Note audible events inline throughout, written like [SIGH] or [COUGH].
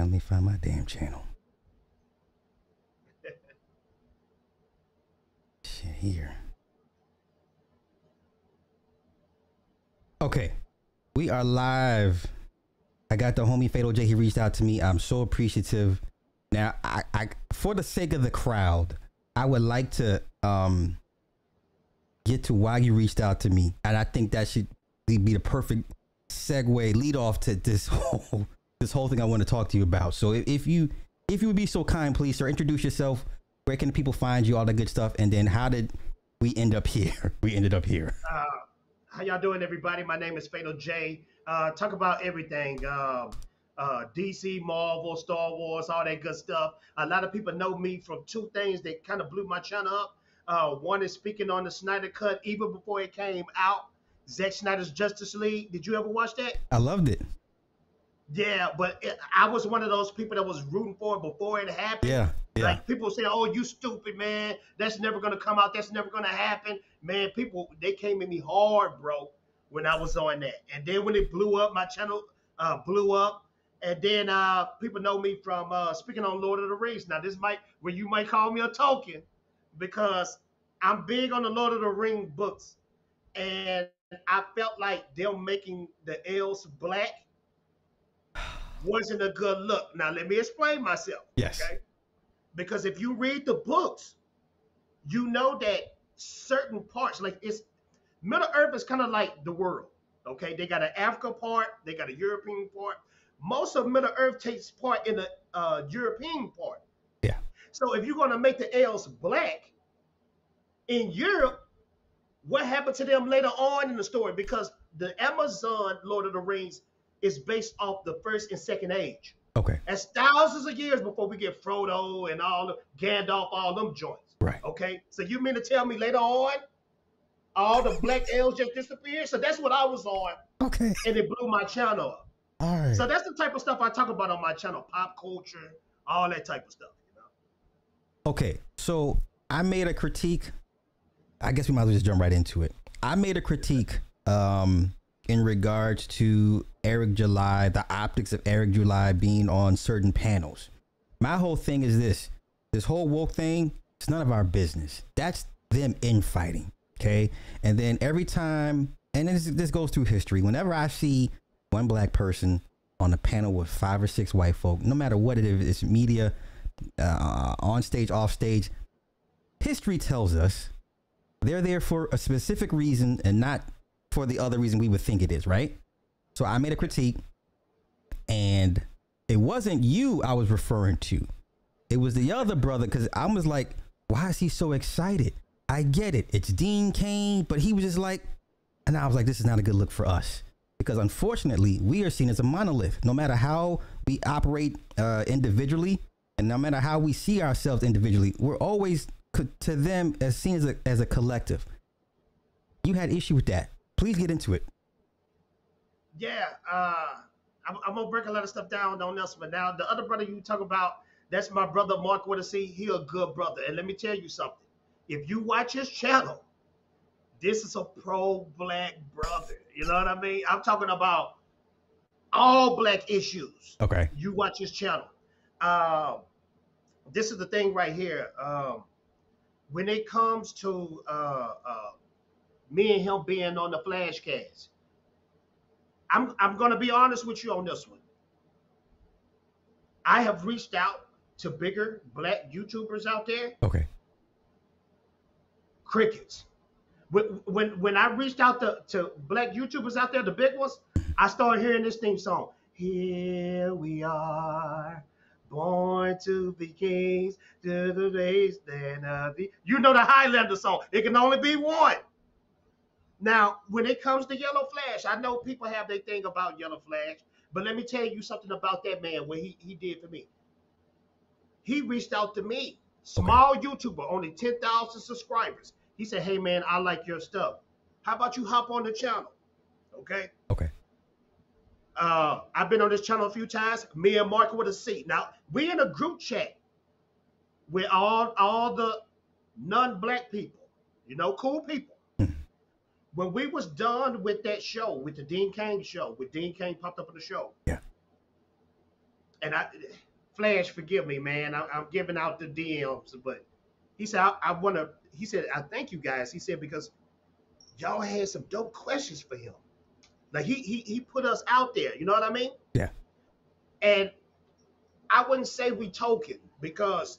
let me find my damn channel. [LAUGHS] Shit here. Okay, we are live. I got the homie Fatal J. He reached out to me. I'm so appreciative. Now, I, I for the sake of the crowd, I would like to um get to why you reached out to me, and I think that should be the perfect segue, lead off to this [LAUGHS] whole this whole thing I want to talk to you about. So if, if you if you would be so kind, please, sir, introduce yourself. Where can people find you? All that good stuff, and then how did we end up here? [LAUGHS] We ended up here. Uh, how y'all doing, everybody? My name is Fatal J. Uh, talk about everything. Um, uh, DC, Marvel, Star Wars, all that good stuff. A lot of people know me from two things that kind of blew my channel up. Uh, one is speaking on the Snyder Cut even before it came out. Zack Snyder's Justice League. Did you ever watch that? I loved it. Yeah, but it, I was one of those people that was rooting for it before it happened. Yeah, yeah. Like people say, "Oh, you stupid man! That's never gonna come out. That's never gonna happen." Man, people they came at me hard, bro, when I was on that. And then when it blew up, my channel uh, blew up. And then uh, people know me from uh, speaking on Lord of the Rings. Now this might where you might call me a token because I'm big on the Lord of the Ring books, and I felt like them making the elves black wasn't a good look. Now let me explain myself. Yes. Okay. Because if you read the books, you know that certain parts, like it's Middle Earth is kind of like the world. Okay, they got an Africa part, they got a European part. Most of Middle Earth takes part in the uh, European part. Yeah. So if you're gonna make the elves black in Europe, what happened to them later on in the story? Because the Amazon Lord of the Rings is based off the first and second age. Okay. That's thousands of years before we get Frodo and all the Gandalf, all them joints. Right. Okay. So you mean to tell me later on all the black elves just disappeared? So that's what I was on, Okay. and it blew my channel up. All right. So that's the type of stuff I talk about on my channel, pop culture, all that type of stuff. You know? Okay, so I made a critique. I guess we might as well just jump right into it. I made a critique um, in regards to Eric July, the optics of Eric July being on certain panels. My whole thing is this: this whole woke thing. It's none of our business. That's them infighting. Okay, and then every time, and this this goes through history. Whenever I see one black person on a panel with five or six white folk, no matter what it is, it's media, uh, on stage, off stage. History tells us they're there for a specific reason and not for the other reason we would think it is, right? So I made a critique, and it wasn't you I was referring to. It was the other brother because I was like, why is he so excited? I get it. It's Dean Cain, but he was just like, and I was like, this is not a good look for us because unfortunately we are seen as a monolith. No matter how we operate uh, individually, and no matter how we see ourselves individually, we're always to them as seen as a, as a collective. You had issue with that. Please get into it. Yeah, uh, I'm, I'm gonna break a lot of stuff down on this, but now the other brother you talk about, that's my brother Mark C. He a good brother, and let me tell you something. If you watch his channel, this is a pro-black brother. You know what I mean? I'm talking about all black issues. Okay. You watch his channel. Um, this is the thing right here. Um, when it comes to uh, uh, me and him being on the flashcast, I'm I'm gonna be honest with you on this one. I have reached out to bigger black YouTubers out there, Okay. crickets. When when when I reached out to, to black YouTubers out there, the big ones, I started hearing this theme song. Here we are, born to be kings, to the days then of the. You know the Highlander song. It can only be one. Now, when it comes to Yellow Flash, I know people have their thing about Yellow Flash, but let me tell you something about that man. What he, he did for me. He reached out to me, small YouTuber, only 10,000 subscribers. He said, Hey man, I like your stuff. How about you hop on the channel? Okay. Okay. Uh, I've been on this channel a few times. Me and Mark with a C. Now we're in a group chat with all all the non-black people, you know, cool people. When we was done with that show, with the Dean Cain show, with Dean Cain popped up on the show. Yeah. and I, Flash, forgive me, man. I, I'm giving out the DMs, but he said I, I want to. He said I thank you guys. He said because y'all had some dope questions for him. Like he he he put us out there. You know what I mean? Yeah. And I wouldn't say we token because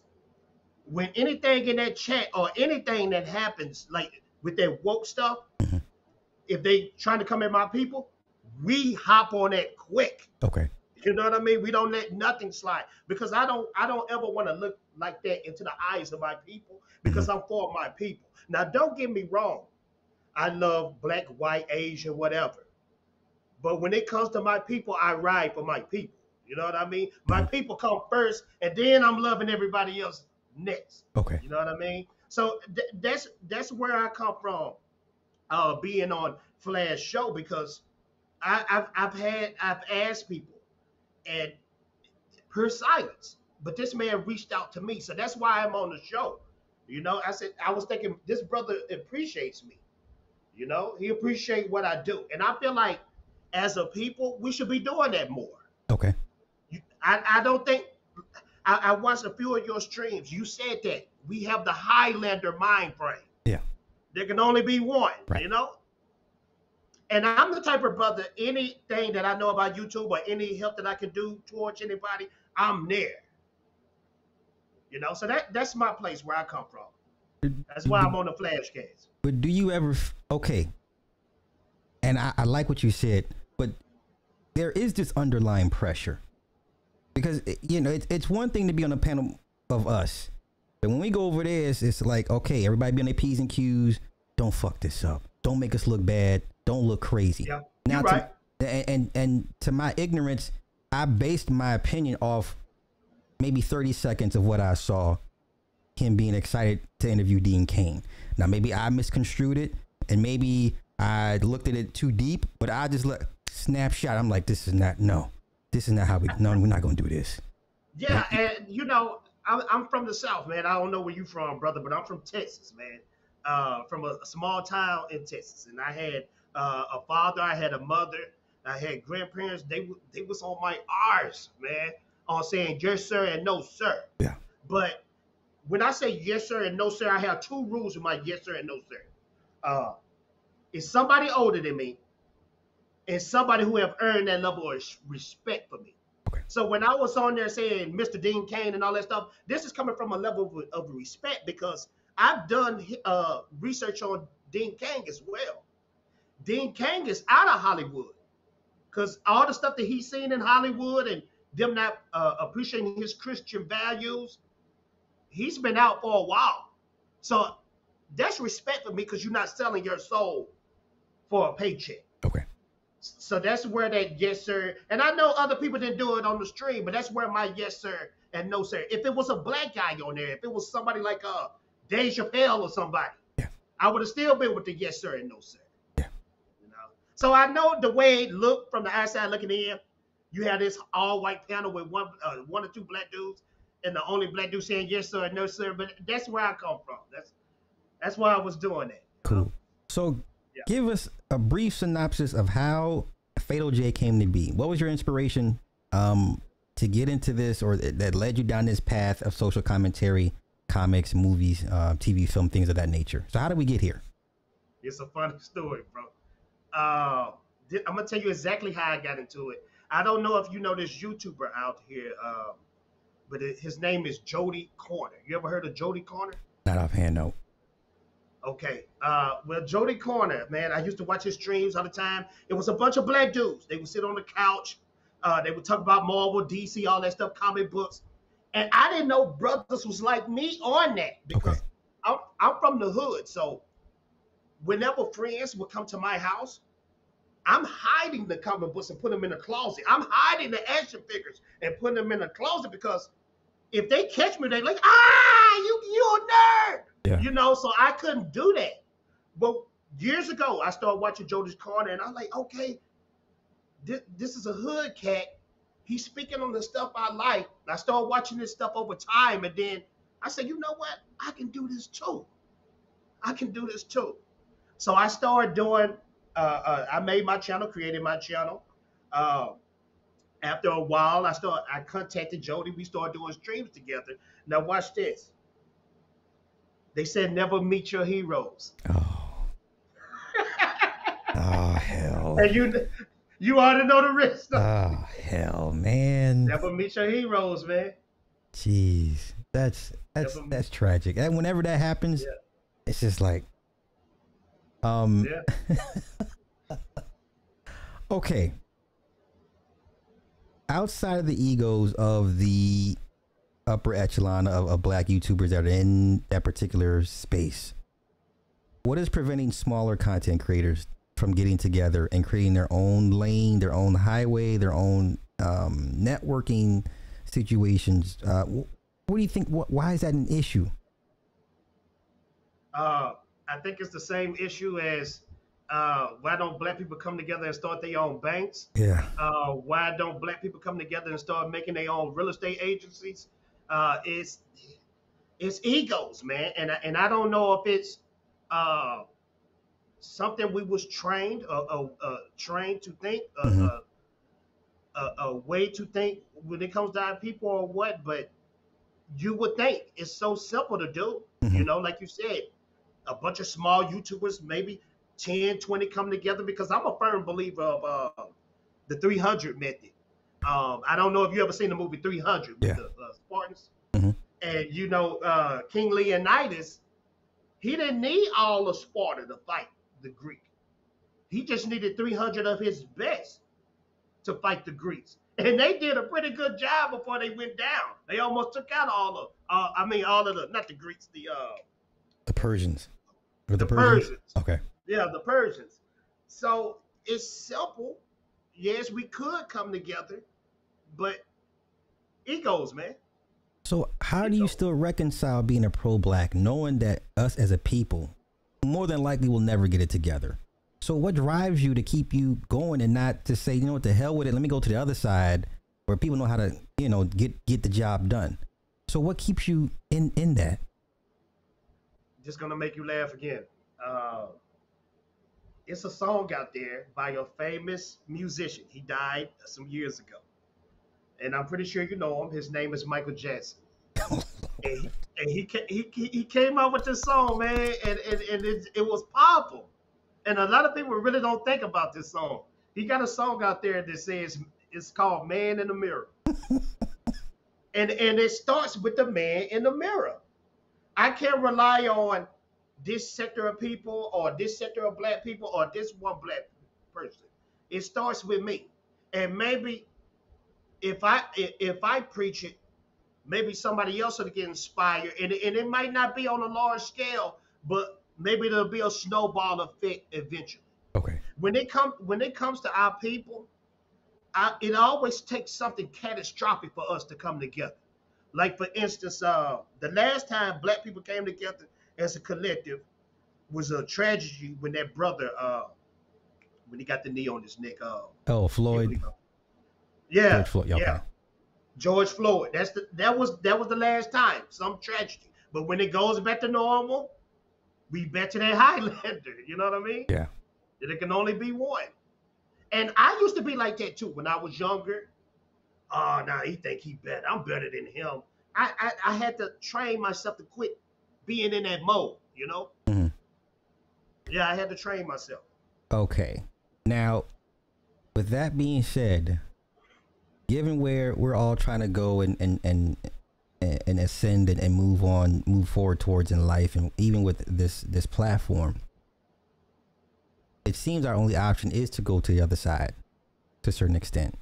when anything in that chat or anything that happens, like with that woke stuff. If they trying to come at my people, we hop on that quick. Okay. You know what I mean? We don't let nothing slide because I don't I don't ever want to look like that into the eyes of my people because mm-hmm. I'm for my people. Now don't get me wrong. I love black, white, Asian, whatever. But when it comes to my people, I ride for my people. You know what I mean? My mm-hmm. people come first and then I'm loving everybody else next. Okay. You know what I mean? So th- that's that's where I come from, uh, being on Flash show because I, I've I've had I've asked people, and per silence, but this man reached out to me, so that's why I'm on the show. You know, I said I was thinking this brother appreciates me. You know, he appreciates what I do, and I feel like as a people we should be doing that more. Okay. You, I, I don't think I, I watched a few of your streams. You said that we have the Highlander mind frame. Yeah. There can only be one, Right. you know? And I'm the type of brother, anything that I know about YouTube or any help that I can do towards anybody, I'm there. You know, so that that's my place where I come from. That's why I'm on the flash cast. But do you ever? Okay. And I, I like what you said, but there is this underlying pressure because eh, you know it's it's one thing to be on a panel of us, but when we go over there, it's, it's like okay, everybody be on their p's and q's. Don't fuck this up. Don't make us look bad. Don't look crazy. Yeah, Now, to- right. and, and and to my ignorance, I based my opinion off maybe 30 seconds of what I saw him being excited to interview Dean Cain. Now maybe I misconstrued it and maybe I looked at it too deep, but I just look snapshot. I'm like, this is not no, this is not how we. No, we're not gonna do this. Yeah, and you know, I'm, I'm from the South, man. I don't know where you from, brother, but I'm from Texas, man. Uh, from a, a small town in Texas, and I had uh, a father, I had a mother, I had grandparents. They they was on my R's, man, on saying yes sir and no sir. Yeah. But when I say yes sir and no sir, I have two rules with my yes sir and no sir. Uh, is somebody older than me, and somebody who have earned that level of respect for me. So when I was on there saying Mr. Dean Cain and all that stuff, this is coming from a level of, of respect because I've done uh, research on Dean Cain as well. Dean Cain is out of Hollywood because all the stuff that he's seen in Hollywood and them not uh, appreciating his Christian values, he's been out for a while. So that's respect for me because you're not selling your soul for a paycheck. Okay. So that's where that yes sir, and I know other people didn't do it on the stream, but that's where my yes sir and no sir. If it was a black guy on there, if it was somebody like uh Dave Chappelle or somebody, Yeah. I would have still been with the yes sir and no sir. Yeah. You know. So I know the way it looked from the outside looking in. You had this all white panel with one uh, one or two black dudes, and the only black dude saying yes sir and no sir. But that's where I come from. That's that's why I was doing that. Cool. So, Yeah. give us a brief synopsis of how Fatal J came to be. What was your inspiration um, to get into this, or that that led you down this path of social commentary, comics, movies, uh, TV, film, things of that nature? So, how did we get here? It's a funny story, bro. Uh, thi- I'm gonna tell you exactly how I got into it. I don't know if you know this YouTuber out here, um, but it, his name is Jody Corner. You ever heard of Jody Corner? Not offhand, no. Okay. Uh, well, Jody Corner, man, I used to watch his streams all the time. It was a bunch of black dudes. They would sit on the couch. Uh, they would talk about Marvel, DC, all that stuff, comic books. And I didn't know brothers was like me on that because Okay. I'm, I'm from the hood. So whenever friends would come to my house, I'm hiding the comic books and put them in a closet. I'm hiding the action figures and putting them in a closet because if they catch me, they're like, ah, you you a nerd. Yeah. You know, so I couldn't do that. But years ago, I started watching Jody's Corner, and I'm like, okay, this, this is a hood cat. He's speaking on the stuff I like. I started watching this stuff over time, and then I said, you know what? I can do this too. I can do this too. So I started doing. Uh, uh, I made my channel, created my channel. Uh, After a while, I start I contacted Jody. We started doing streams together. Now watch this. They said never meet your heroes. Oh. oh [LAUGHS] hell. And you you ought to know the risk. Oh hell, man. Never meet your heroes, man. Jeez, that's that's Never- that's tragic. And whenever that happens, Yeah. it's just like, um, Yeah. [LAUGHS] okay. Outside of the egos of the upper echelon of, of black YouTubers that are in that particular space, what is preventing smaller content creators from getting together and creating their own lane, their own highway, their own um, networking situations? Uh, what do you think? Wh- why is that an issue? Uh, I think it's the same issue as uh, why don't black people come together and start their own banks? Yeah. Uh, why don't black people come together and start making their own real estate agencies? Uh, it's it's egos, man, and I- and I don't know if it's uh, something we was trained uh, uh, uh, trained to think uh, Mhm. uh, a, way to think when it comes to our people or what, but you would think it's so simple to do. You Mhm. know, like you said, a bunch of small YouTubers, maybe 10, 20 come together because I'm a firm believer of uh, the 300 method. Um, I don't know if you ever seen the movie 300 with Yeah. the uh, Spartans. Mhm. And you know, uh, King Leonidas, he didn't need all of Sparta to fight the Greek. He just needed 300 of his best to fight the Greeks. And they did a pretty good job before they went down. They almost took out all of, uh, I mean, all of the, not the Greeks, the uh, The Persians. Or the, the Persians? Persians. Okay. Yeah, the Persians. So it's simple. Yes, we could come together, but egos, man. So how do you still reconcile being a pro-black, knowing that us as a people more than likely will never get it together? So what drives you to keep you going and not to say, you know what, the hell with it, let me go to the other side where people know how to, you know, get get the job done. So what keeps you in in that? Just gonna make you laugh again. Uh, it's a song out there by a famous musician. He died some years ago, and I'm pretty sure you know him. His name is Michael Jackson. [LAUGHS] and he, and he, he, he came up with this song, man, and, and, and it, it was powerful. And a lot of people really don't think about this song. He got a song out there that says it's called Man in the Mirror. [LAUGHS] and and it starts with the man in the mirror. I can't rely on this sector of people or this sector of black people or this one black person. It starts with me. And maybe if I if I preach it, maybe somebody else will get inspired. And, and it might not be on a large scale, but maybe there'll be a snowball effect eventually. Okay. When it comes when it comes to our people, I, it always takes something catastrophic for us to come together. Like for instance, uh, the last time black people came together as a collective was a tragedy when that brother, uh, when he got the knee on his neck. Uh, Oh, Floyd. Yeah, George Floyd. yeah, George Floyd. That's the that was that was the last time some tragedy. But when it goes back to normal, we bet to that [LAUGHS] Highlander. You know what I mean? Yeah. That it can only be one. And I used to be like that too when I was younger. Oh, now he think he better. I'm better than him. I, I I had to train myself to quit being in that mode. You know? Mm-hmm. Yeah, I had to train myself. Okay. Now, with that being said, given where we're all trying to go and and and and ascend and, and move on, move forward towards in life, and even with this this platform, it seems our only option is to go to the other side, to a certain extent.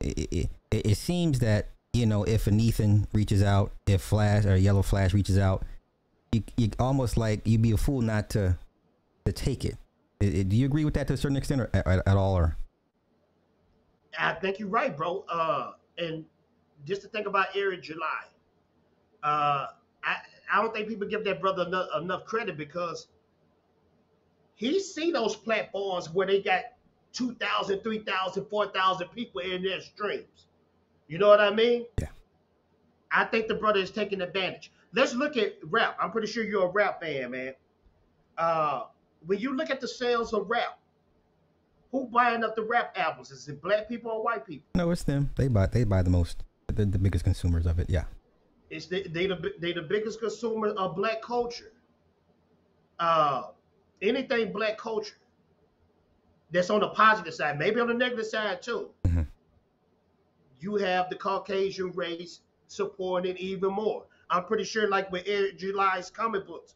It, it, it, it seems that you know if an Ethan reaches out, if Flash or Yellow Flash reaches out, you you almost like you'd be a fool not to to take it. Do you agree with that to a certain extent, or at, at all, or? I think you're right, bro. Uh, and just to think about Eric July, uh, I I don't think people give that brother enough, enough credit because he see those platforms where they got 2,000, 3,000, 4,000 people in their streams. You know what I mean? Yeah. I think the brother is taking advantage. Let's look at rap. I'm pretty sure you're a rap fan, man. Uh, when you look at the sales of rap, Who buying up the rap albums? Is it black people or white people? No, it's them. They buy they buy the most, the, the biggest consumers of it. Yeah. It's they, they the they the biggest consumer of black culture. Uh, anything black culture that's on the positive side, maybe on the negative side too. Mm-hmm. You have the Caucasian race supporting it even more. I'm pretty sure, like with Eric July's comic books,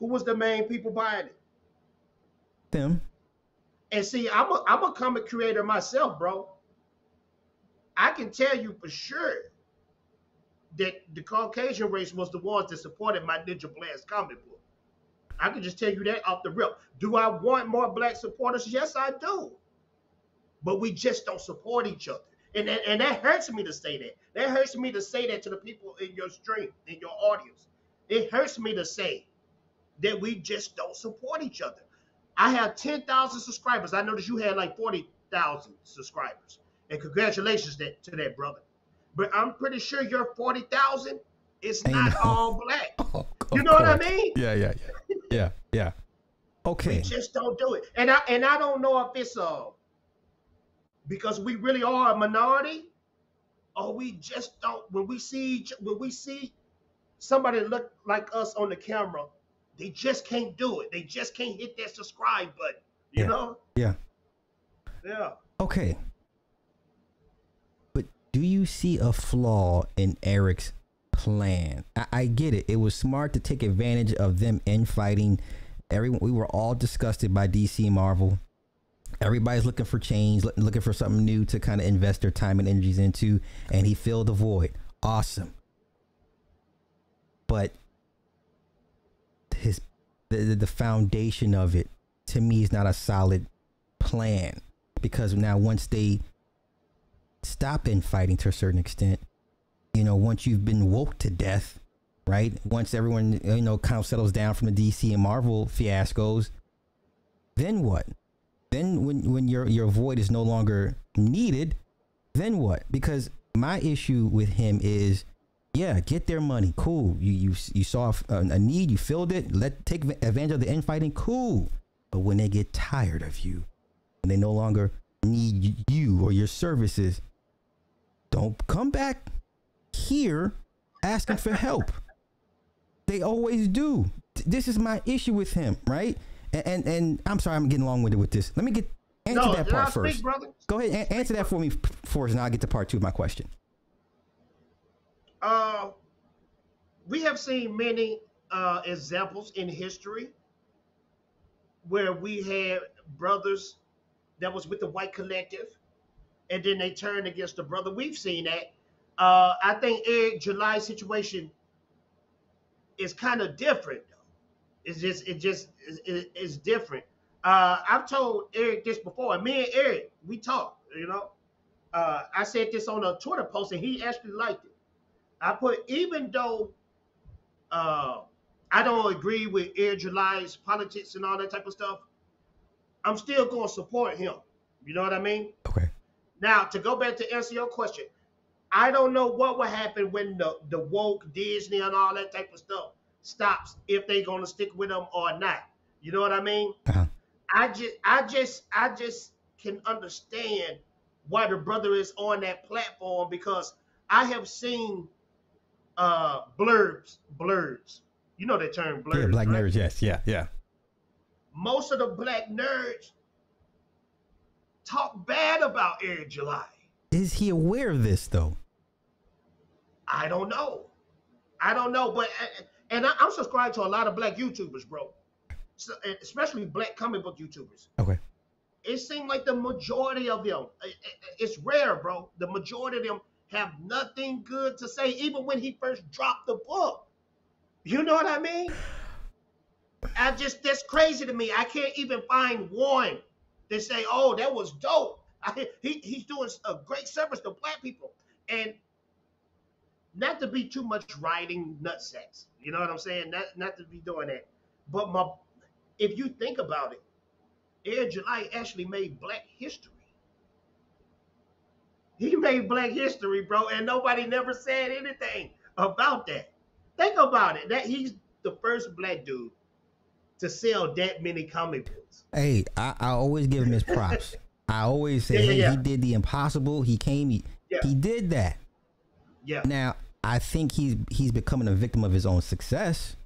who was the main people buying it? Them. And see, I'm a I'm a comic creator myself, bro. I can tell you for sure that the Caucasian race was the ones that supported my Ninja Blast comic book. I can just tell you that off the rip. Do I want more black supporters? Yes, I do. But we just don't support each other. And that, and that hurts me to say that. That hurts me to say that to the people in your stream, in your audience. It hurts me to say that we just don't support each other. I have 10,000 subscribers. I noticed you had like 40,000 subscribers. And congratulations that, to that, brother. But I'm pretty sure your 40,000 is not all black. [LAUGHS] Oh, You know what I mean? Yeah, yeah, yeah, yeah, yeah. Okay. We just don't do it. And I and I don't know if it's uh because we really are a minority, or we just don't when we see when we see somebody look like us on the camera, they just can't do it. They just can't hit that subscribe button. You Yeah. know? Yeah. Yeah. Okay. But do you see a flaw in Eric's plan? I, I get it. It was smart to take advantage of them infighting. Everyone, we were all disgusted by DC Marvel. Everybody's looking for change, looking for something new to kind of invest their time and energies into, and he filled the void. Awesome. But the, the- foundation of it to me is not a solid plan because now once they stop infighting to a certain extent, you know, once you've been woke to death, right? Once everyone you know kind of settles down from the DC and Marvel fiascos, then what? Then when when your your void is no longer needed, then what? Because my issue with him is yeah, get their money. Cool. You you you saw a, a need, you filled it. Let take advantage of the infighting. Cool. But when they get tired of you, when they no longer need you or your services, don't come back here asking for help. They always do. This is my issue with him, right? And and, and I'm sorry, I'm getting long winded with this. Let me get answer No, that part speak, first. brother? Go ahead, answer that for me first, and I'll get to part two of my question. Uh, we have seen many uh, examples in history where we had brothers that was with the white collective, and then they turned against the brother. We've seen that. Uh, I think Eric July's situation is kind of different. Though. It's just it just is it, it's different. Uh, I've told Eric this before. Me and Eric, we talked. You know, uh, I said this on a Twitter post, and he actually liked it. I put even though uh, I don't agree with Eric July's politics and all that type of stuff, I'm still going to support him. You know what I mean? Okay. Now to go back to answer your question, I don't know what will happen when the the woke Disney and all that type of stuff stops if they're going to stick with them or not. You know what I mean? Uh-huh. I just I just I just can understand why the brother is on that platform because I have seen uh blerds blerds. You know that term blerds. yeah, black right? nerds. Yes. Yeah. Yeah. Most of the black nerds talk bad about Eric July. Is he aware of this though? I don't know. I don't know, but and I, I'm subscribed to a lot of black YouTubers, bro. So, especially black comic book YouTubers. Okay. It seems like the majority of them, it's rare, bro. The majority of them have nothing good to say, even when he first dropped the book. You know what I mean? I just that's crazy to me. I can't even find one that say, "Oh, that was dope." I, he he's doing a great service to black people, and not to be too much writing nut nutsacks. You know what I'm saying? Not not to be doing that. But my, if you think about it, Eric July actually made Black history. He made Black history, bro, and nobody never said anything about that. Think about it. That he's the first black dude to sell that many comic books. Hey, I, I always give him his props. [LAUGHS] I always say, Yeah, hey, yeah. he did the impossible. He came. He, Yeah. he did that. Yeah. Now, I think he's he's becoming a victim of his own success.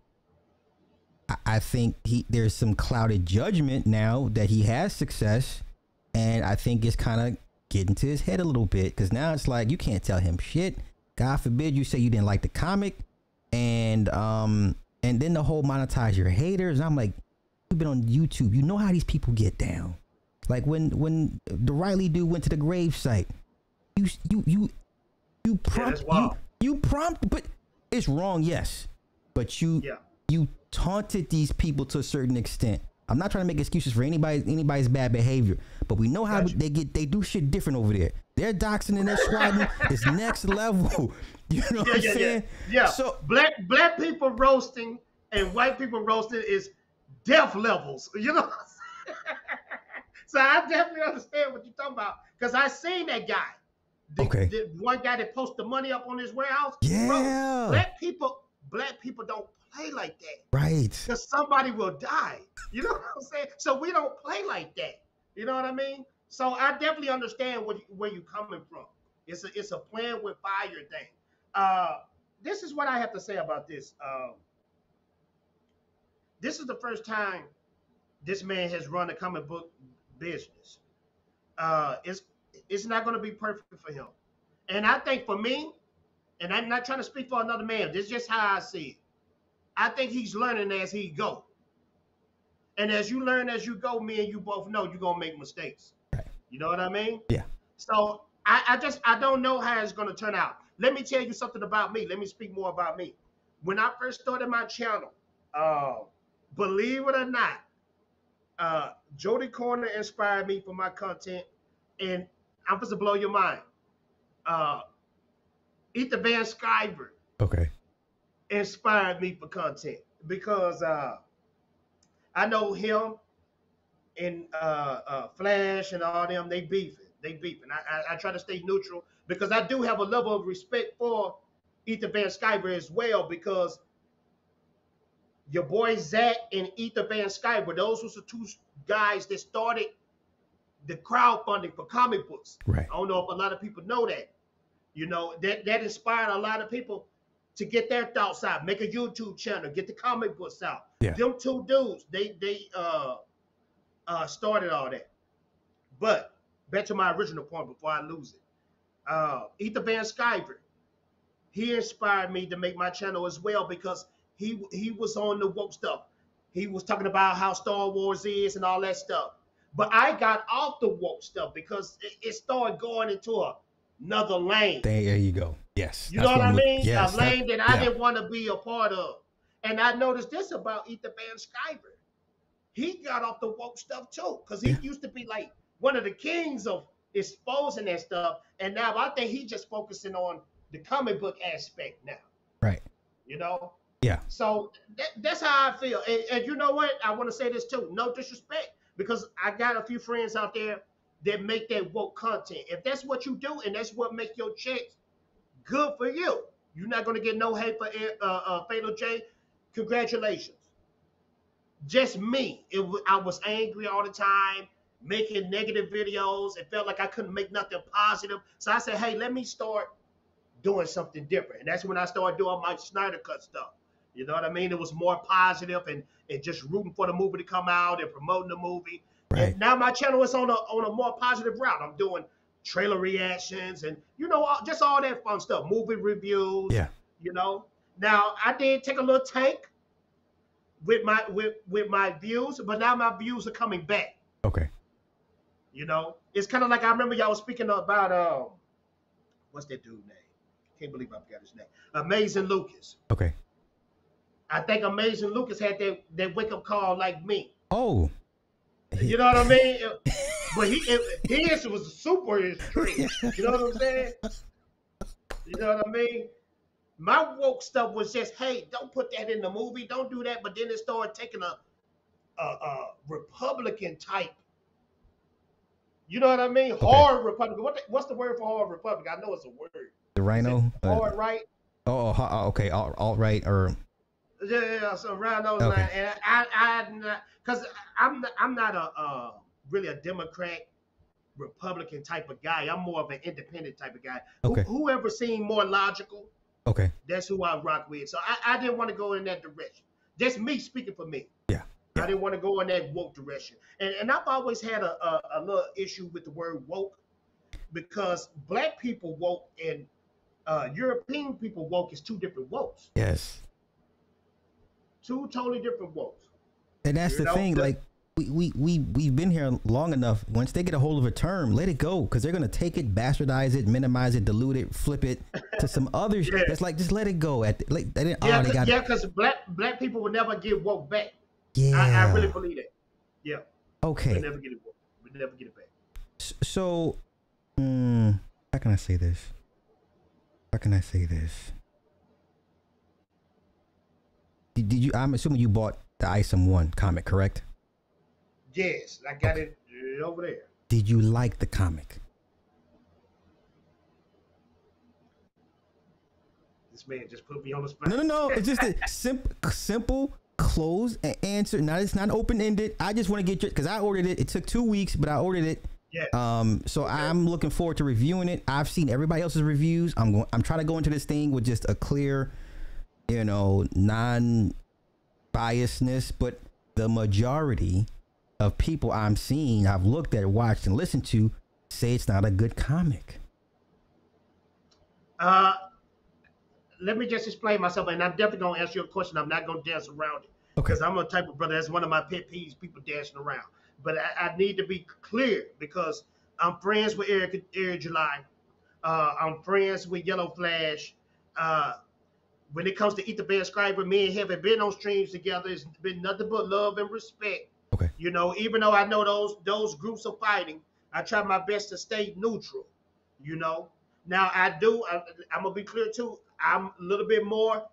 I, I think he there's some clouded judgment now that he has success, and I think it's kind of getting into his head a little bit because now it's like you can't tell him shit. God forbid you say you didn't like the comic, and um and then the whole monetize your haters. I'm like, you've been on YouTube. You know how these people get down. Like when when the Riley dude went to the grave site, you you you you prompt that's you, you prompt, but it's wrong. Yes, but you Yeah. you taunted these people to a certain extent. I'm not trying to make excuses for anybody anybody's bad behavior, but we know how Gotcha. they get they do shit different over there. Their doxing and their swatting is [LAUGHS] next level. [LAUGHS] You know what I'm yeah, yeah. saying? Yeah. So black black people roasting and white people roasting is death levels. You know. what I'm [LAUGHS] so I definitely understand what you're talking about because I seen that guy. The, Okay. The one guy that posted the money up on his warehouse. Yeah. Bro, black people, black people don't play like that right. because somebody will die. You know what I'm saying? So we don't play like that. You know what I mean? So I definitely understand what, where you're coming from. It's a it's a plan with fire thing. Uh, this is what I have to say about this. Um, this is the first time this man has run a comic book business. Uh, it's it's not going to be perfect for him, and I think for me, and I'm not trying to speak for another man. This is just how I see it. I think he's learning as he go. And as you learn as you go, me and you both know you're gonna make mistakes. Right. You know what I mean? Yeah. So I, I just I don't know how it's gonna turn out. Let me tell you something about me. Let me speak more about me. When I first started my channel, uh, believe it or not, uh, Jody Corner inspired me for my content, and I'm supposed to blow your mind. Uh, Ethan Van Sciver Okay. inspired me for content because uh, I know him and uh, uh, Flash and all them. They beefing. They beefing. I, I, I try to stay neutral because I do have a level of respect for Ethan Van Sciver as well because your boy Zach and Ethan Van Sciver, those was the two guys that started the crowdfunding for comic books. Right. I don't know if a lot of people know that. You know, that that inspired a lot of people to get their thoughts out, make a YouTube channel, get the comic books out. Yeah. Them two dudes, they they uh uh started all that. But back to my original point before I lose it. Uh Ethan Van Sciver, he inspired me to make my channel as well because he he was on the woke stuff. He was talking about how Star Wars is and all that stuff. But I got off the woke stuff because it, it started going into a, another lane. There you go. Yes. You know what I mean? Yes. a lane that, I yeah. didn't want to be a part of. And I noticed this about Ethan Van Sciver. He got off the woke stuff too, because he Yeah. used to be like one of the kings of exposing that stuff. And now I think he's just focusing on the comic book aspect now. Right. You know? Yeah. So that, that's how I feel. And, and you know what? I want to say this too. No disrespect, because I got a few friends out there that make that woke content. If that's what you do and that's what make your checks, good for you. You're not gonna get no hate for uh, uh, Fatal J. Congratulations. Just me. It wa- I was angry all the time, making negative videos. It felt like I couldn't make nothing positive. So I said, hey, let me start doing something different. And that's when I started doing my Snyder Cut stuff. You know what I mean? It was more positive and and just rooting for the movie to come out and promoting the movie. Right. And now my channel is on a on a more positive route. I'm doing trailer reactions and you know all- just all that fun stuff, movie reviews. Yeah. You know. Now I did take a little tank with my with with my views, but now my views are coming back. Okay. You know, it's kind of like I remember y'all was speaking about um, what's that dude name? Can't believe I forgot his name. Amazing Lucas. Okay. I think Amazing Lucas had that that wake up call like me. Oh. [LAUGHS] You know what I mean? but he it, his was a super extreme. You know what I'm saying? You know what I mean? My woke stuff was just, hey, don't put that in the movie, don't do that. But then it started taking a a, a Republican type. You know what I mean? Hard Republican. What the, what's the word for hard Republican? I know it's a word. The rhino. Uh, Hard right. oh, oh, oh, okay. Alt, alt right or Yeah, yeah, so around those Okay. lines, and I, I, cause I'm, not, I'm not a, uh, really a Democrat, Republican type of guy. I'm more of an independent type of guy. Okay. whoever seemed more logical, Okay. that's who I rock with. So I, I didn't want to go in that direction. That's me speaking for me. Yeah, yeah. I didn't want to go in that woke direction. And and I've always had a, a, a little issue with the word woke because black people woke and uh, European people woke is two different wokes. Yes. Two totally different wokes. And that's You the know, thing. Like we, we we we've been here long enough. Once they get a hold of a term, let it go because they're gonna take it, bastardize it, minimize it, dilute it, flip it to some [LAUGHS] other. Yeah. That's like just let it go. At the, like they didn't. Yeah, oh, they got. yeah, because black black people will never get woke back. yeah. I, I really believe that. Yeah, okay. we never get it woke. We never get it back. So, mm, how can I say this? How can I say this? Did, did you? I'm assuming you bought the Isom One comic, correct? Yes, I got it uh, over there. Did you like the comic? This man just put me on the spot. No, no, no. It's just a [LAUGHS] simple, simple, close and answer. Now it's not open ended. I just want to get your because I ordered it. It took two weeks, but I ordered it. Yeah. Um, so I'm looking forward to reviewing it. I've seen everybody else's reviews. I'm going. I'm trying to go into this thing with just a clear, you know, non biasness. But the majority of people I'm seeing, I've looked at, watched, and listened to, say it's not a good comic. Uh, let me just explain myself, and I'm definitely gonna answer your question. I'm not gonna dance around it Okay. because I'm a type of brother. That's one of my pet peeves: people dancing around. But I, I need to be clear because I'm friends with Eric, Eric July. Uh, I'm friends with Yellow Flash. Uh, when it comes to Ethan Van Sciver, me and him have been on streams together. It's been nothing but love and respect. Okay. You know, even though I know those those groups are fighting, I try my best to stay neutral. You know. Now I do. I, I'm gonna be clear too. I'm a little bit more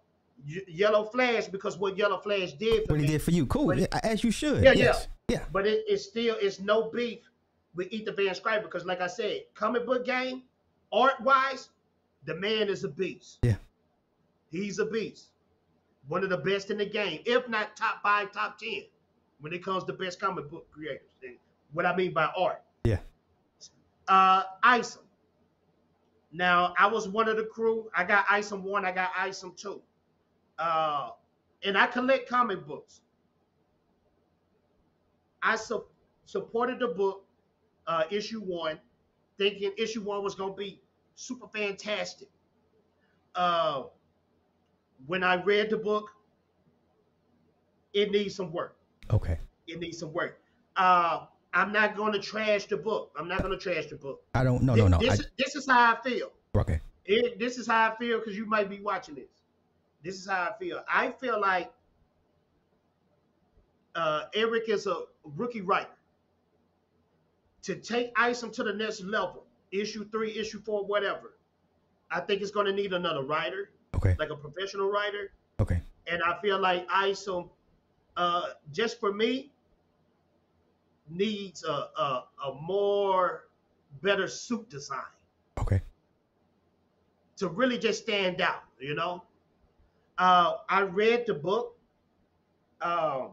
Yellow Flash because what Yellow Flash did for What he did for you, cool. As you should. Yeah, yes. yeah. But it, it's still it's no beef with Ethan Van Sciver because, like I said, comic book game, art wise, the man is a beast. Yeah. He's a beast. One of the best in the game, if not top five, top ten, when it comes to best comic book creators. And what I mean by art. Yeah. Uh, Isom. Now I was one of the crew. I got Isom one. I got Isom two. Uh, and I collect comic books. I su- supported the book, uh, issue one, thinking issue one was gonna be super fantastic. Uh, when I read the book, it needs some work. Okay. It needs some work. Uh, I'm not gonna trash the book. I'm not gonna trash the book. I don't. No, no, no. This, I, this is how I feel. okay. It, this is how I feel because you might be watching this. This is how I feel. I feel like uh, Eric is a rookie writer. To take Isom to the next level, issue three, issue four, whatever, I think it's going to need another writer, Okay. like a professional writer. Okay. And I feel like Isom, uh, just for me, needs a, a, a more better suit design Okay. to really just stand out, you know. Uh, I read the book. Um,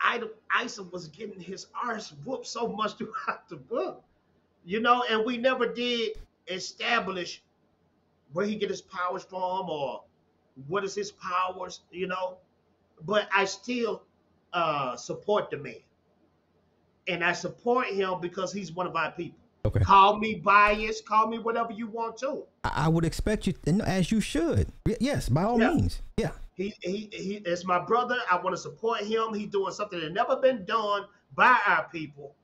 I, Isom was getting his arse whooped so much [LAUGHS] throughout the book, you know, and we never did establish where he get his powers from or what is his powers, you know. But I still uh, support the man, and I support him because he's one of our people. Okay. Call me biased, call me whatever you want to. I, would expect you, as you should. Yes, by all Yeah. means. Yeah. He he he is my brother. I want to support him. He's doing something that never been done by our people.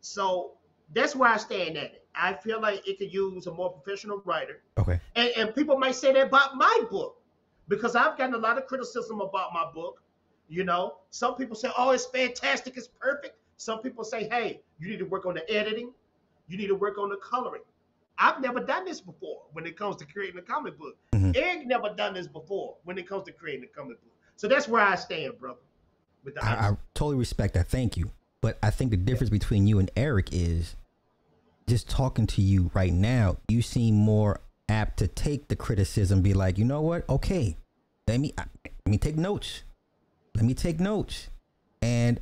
So that's where I stand at it. I feel like it could use a more professional writer. Okay. And, and people might say that about my book because I've gotten a lot of criticism about my book. You know, some people say, oh, it's fantastic, it's perfect. Some people say, hey, you need to work on the editing, you need to work on the coloring. I've never done this before when it comes to creating a comic book. Mhm. Eric never done this before when it comes to creating a comic book. So that's where I stand, brother. With the I, I totally respect that. Thank you. But I think the difference between you and Eric is just talking to you right now, you seem more apt to take the criticism, be like, you know what? Okay, let me let me take notes. Let me take notes. And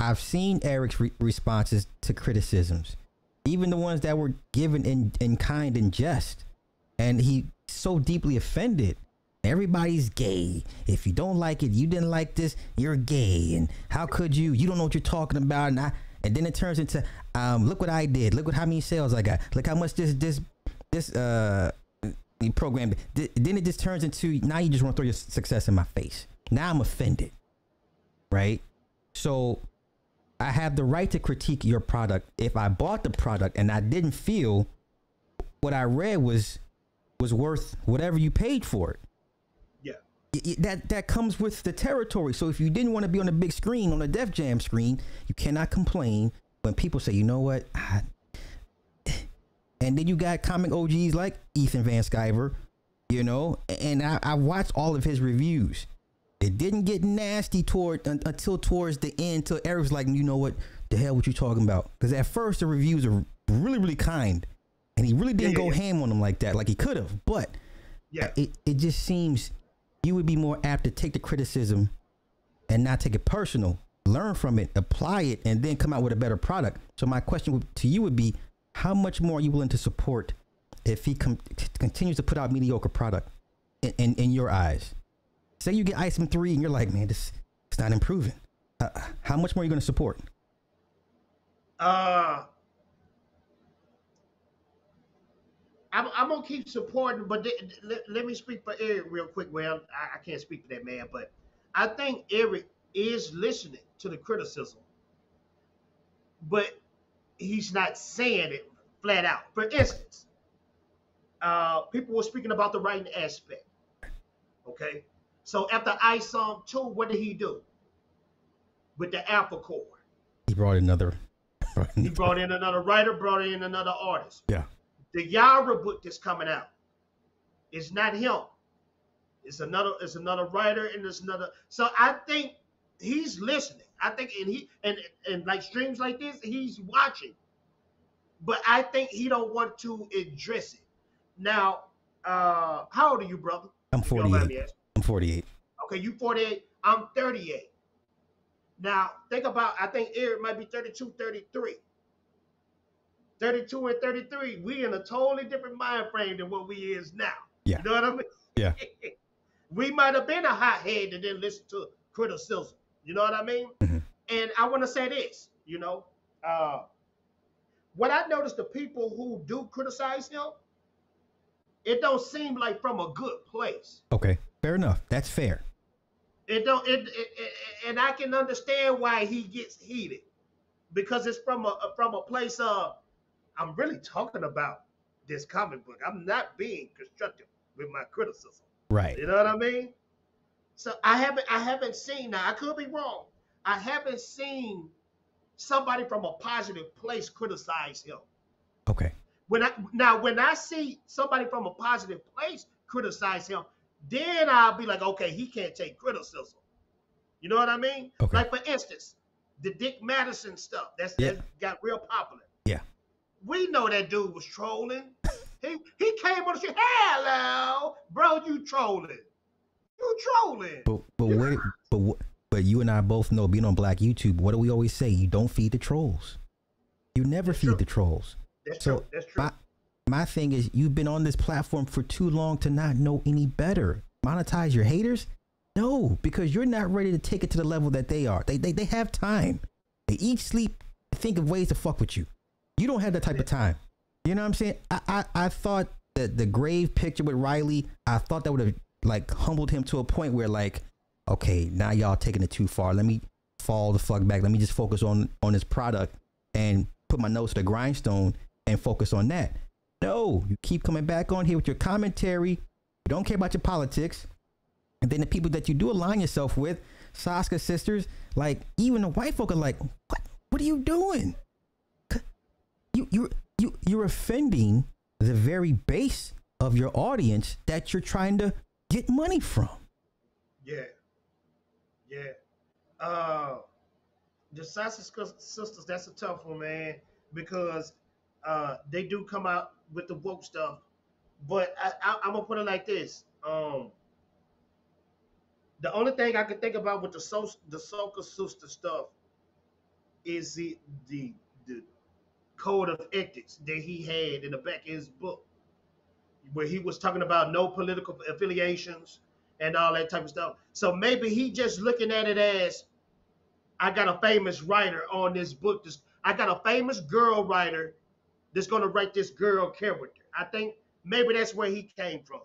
I've seen Eric's re- responses to criticisms, even the ones that were given in in kind and jest, and he so deeply offended. Everybody's gay. If you don't like it, you didn't like this, you're gay. And how could you? You don't know what you're talking about. And I, and then it turns into, um, look what I did. Look what how many sales I got. Look how much this this this uh program. Then it just turns into now you just want to throw your success in my face. Now I'm offended, right? So I have the right to critique your product if I bought the product and I didn't feel what I read was was worth whatever you paid for it that that comes with the territory. So if you didn't want to be on the big screen on the Def Jam screen, you cannot complain when people say, you know what, I, [SIGHS] and then you got comic OGs like Ethan Van Sciver, you know, and I, I watched all of his reviews. It didn't get nasty toward until towards the end, till Eric's like, you know what, the hell, what you talking about? Because at first the reviews are really, really kind, and he really didn't yeah, yeah, go yeah. ham on them like that, like he could have. But yeah, it it just seems you would be more apt to take the criticism and not take it personal, learn from it, apply it, and then come out with a better product. So my question to you would be, how much more are you willing to support if he continues to put out mediocre product in, in, in, your eyes? Say you get ISOM 3 and you're like, man, this it's not improving. Uh, how much more are you going to support? Uh, I'm, I'm gonna keep supporting, but th- th- let me speak for Eric real quick. Well, I, I can't speak for that man, but I think Eric is listening to the criticism, but he's not saying it flat out. For instance, uh, people were speaking about the writing aspect. Okay, so after ISOM two, what did he do with the Alpha Core? He brought another. [LAUGHS] he brought in another writer, brought in another artist. Yeah. The Yaira book that's coming out is not him. It's another. It's another writer, and it's another. So I think he's listening. I think, and he and and like streams like this, he's watching. But I think he don't want to address it. Now, uh, how old are you, brother? I'm 48. I'm 48. Okay, you 48. I'm 38. Now, think about, I think Eric might be 32, 33. 32 and 33, we in a totally different mind frame than what we is now. Yeah. You know what I mean? Yeah. [LAUGHS] we might have been a hot hothead and then listen to criticism. You know what I mean? Mm-hmm. And I want to say this, you know, uh, what I noticed the people who do criticize him, it don't seem like from a good place. Okay, fair enough. That's fair. It don't. It, it, it and I can understand why he gets heated because it's from a from a place of I'm really talking about this comic book. I'm not being constructive with my criticism. Right. You know what I mean? So I haven't I haven't seen now. I could be wrong. I haven't seen somebody from a positive place criticize him. Okay. When I now when I see somebody from a positive place criticize him, then I'll be like, okay, he can't take criticism. You know what I mean? Okay. Like for instance, the Dick Madison stuff that's yeah. that got real popular. We know that dude was trolling. he he came on the street. Hello, bro, you trolling. You trolling. But but wait, but but you and I both know being on Black YouTube. What do we always say? You don't feed the trolls. You never That's feed true. the trolls. That's so true. That's true. My, my thing is, you've been on this platform for too long to not know any better. Monetize your haters? No, because you're not ready to take it to the level that they are. They they, they have time. They eat, sleep, think of ways to fuck with you. You don't have that type of time. You know what I'm saying? I, I, I thought that the grave picture with Riley, I thought that would have like humbled him to a point where like, okay, now y'all taking it too far. Let me fall the fuck back. Let me just focus on on this product and put my nose to the grindstone and focus on that. No, you keep coming back on here with your commentary. You don't care about your politics. And then the people that you do align yourself with, Soska sisters, like even the white folk are like, what? What are you doing? You you you you're offending the very base of your audience that you're trying to get money from. Yeah, yeah. Uh, the Soska Sisters, that's a tough one, man, because uh, they do come out with the woke stuff, but I, I, I'm gonna put it like this. Um, the only thing I can think about with the so the Soska Sister stuff is the the the code of ethics that he had in the back of his book, where he was talking about no political affiliations and all that type of stuff. So maybe he just looking at it as I got a famous writer on this book. This I got a famous girl writer that's gonna write this girl character. I think maybe that's where he came from.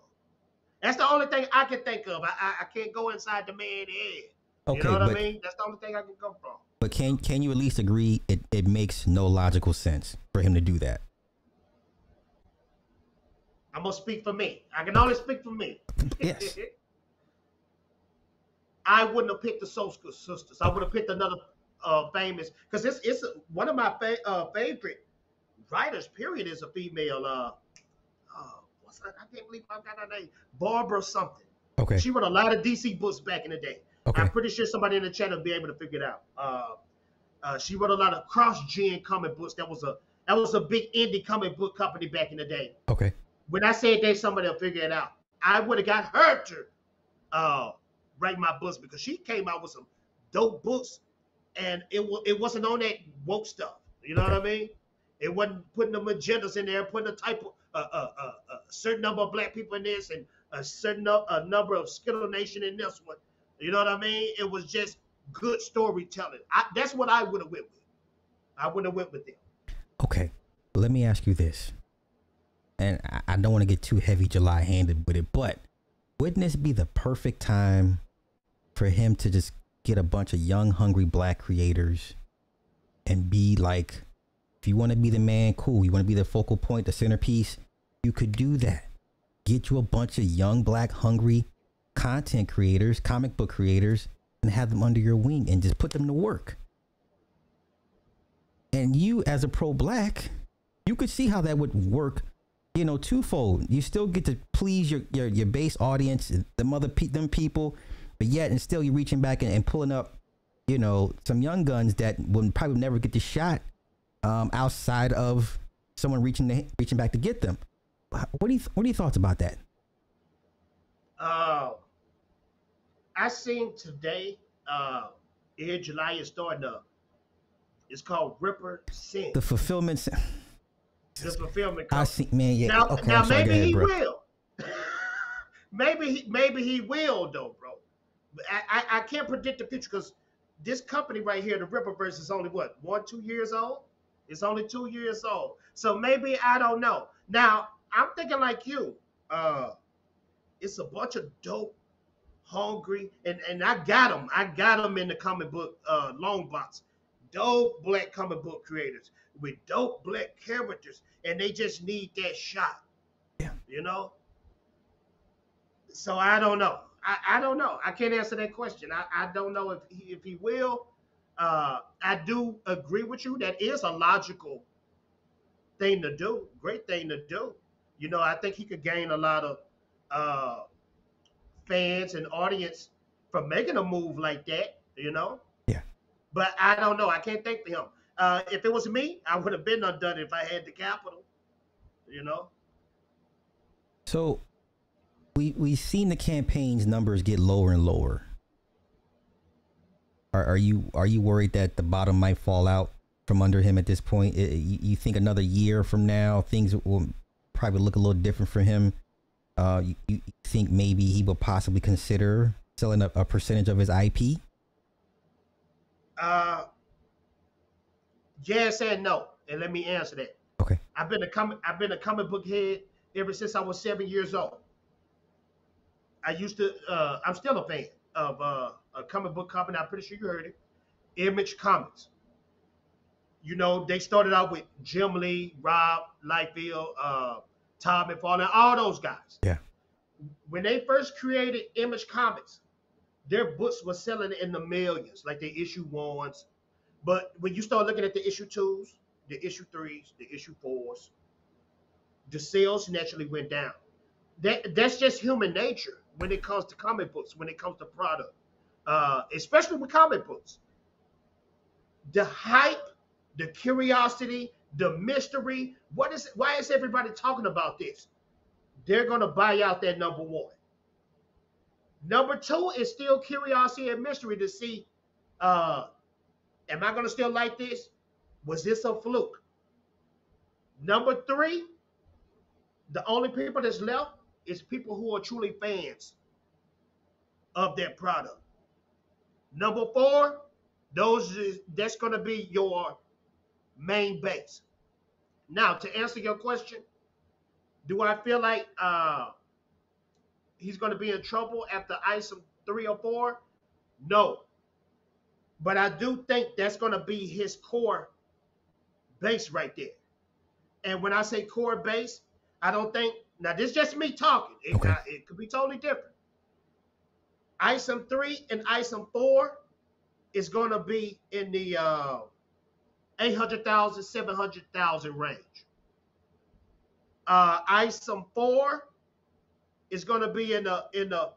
That's the only thing I can think of. I I, I can't go inside the man's head. Okay, you know what but, I mean? That's the only thing I can come from. But can can you at least agree it, it makes no logical sense for him to do that? I'm gonna speak for me. I can only speak for me. Yes. [LAUGHS] I wouldn't have picked the Soska sisters. I would have picked another uh, famous because it's it's one of my fa- uh, favorite writers. Period is a female. Uh, uh, what's that? I can't believe I got her name. Barbara something. Okay. She wrote a lot of DC books back in the day. Okay. I'm pretty sure somebody in the chat will be able to figure it out. Uh, uh, she wrote a lot of cross-gen comic books. That was a that was a big indie comic book company back in the day. Okay. When I said that, somebody will figure it out. I would have got her to uh, write my books because she came out with some dope books, and it wa- it wasn't on that woke stuff. You know what I mean? It wasn't putting the agendas in there, putting a type of uh, uh, uh, a certain number of black people in this and a certain nu- a number of Skittle Nation in this one. You know what I mean? It was just good storytelling. I, that's what I would have went with. I would have went with them. Okay. Let me ask you this. And I, I don't want to get too heavy July handed with it, but wouldn't this be the perfect time for him to just get a bunch of young, hungry black creators and be like, if you want to be the man, cool. You want to be the focal point, the centerpiece, you could do that. Get you a bunch of young, black, hungry content creators, comic book creators, and have them under your wing and just put them to work. And you, as a pro black, you could see how that would work. You know, twofold. You still get to please your your, your base audience, the mother pe- them people, but yet and still you're reaching back and, and pulling up, you know, some young guns that would probably never get the shot um, outside of someone reaching the, reaching back to get them. What do you what are your thoughts about that? Uh, I seen today, uh, Eric July is starting up. It's called Ripper Sin. The fulfillment. The fulfillment I see, man. Yeah. now, okay. now I'm sorry. Go maybe ahead, he bro. will. [LAUGHS] maybe he, maybe he will though, bro. I, I, I can't predict the future because this company right here, the Rippaverse, is only what one, two years old. It's only two years old. So maybe I don't know. Now I'm thinking like you. Uh, it's a bunch of dope, hungry, and and I got them. I got them in the comic book uh, long box. Dope black comic book creators with dope black characters, and they just need that shot. Yeah. You know. So I don't know. I, I don't know. I can't answer that question. I, I don't know if he, if he will. Uh, I do agree with you. That is a logical thing to do. Great thing to do. You know, I think he could gain a lot of uh, fans and audience from making a move like that. You know. Yeah. But I don't know. I can't think for him. Uh, if it was me, I would have been undone if I had the capital. You know. So we we've seen the campaign's numbers get lower and lower. Are, are you are you worried that the bottom might fall out from under him at this point? You think another year from now things will probably look a little different for him? Uh, you, you think maybe he will possibly consider selling a, a percentage of his IP? Uh, yes and no, and let me answer that. Okay. I've been a comic I've been a comic book head ever since I was seven years old. I used to uh, I'm still a fan of uh, a comic book company. I'm pretty sure you heard it, Image Comics. You know, they started out with Jim Lee, Rob Liefeld, uh, Todd McFarlane, all those guys. Yeah. When they first created Image Comics, their books were selling in the millions, like the issue ones. But when you start looking at the issue twos, the issue threes, the issue fours, the sales naturally went down. That that's just human nature when it comes to comic books, when it comes to product, uh, especially with comic books. The hype, the curiosity, the mystery. What is? Why is everybody talking about this? they're to buy out that number one. Number two is still curiosity and mystery to see uh, am I to still like this? Was this a fluke? Number three, the only people that's left is people who are truly fans of that product. Number four, those is, that's to be your main base. Now, to answer your question, do I feel like uh, he's going to be in trouble after ISOM three or four? No. But I do think that's going to be his core base right there. And when I say core base, I don't think, now this is just me talking. It, Okay. it could be totally different. ISOM 3 and ISOM 4 is going to be in the uh, 800,000, 700,000 range. Uh, ISOM 4 is going to be in the in the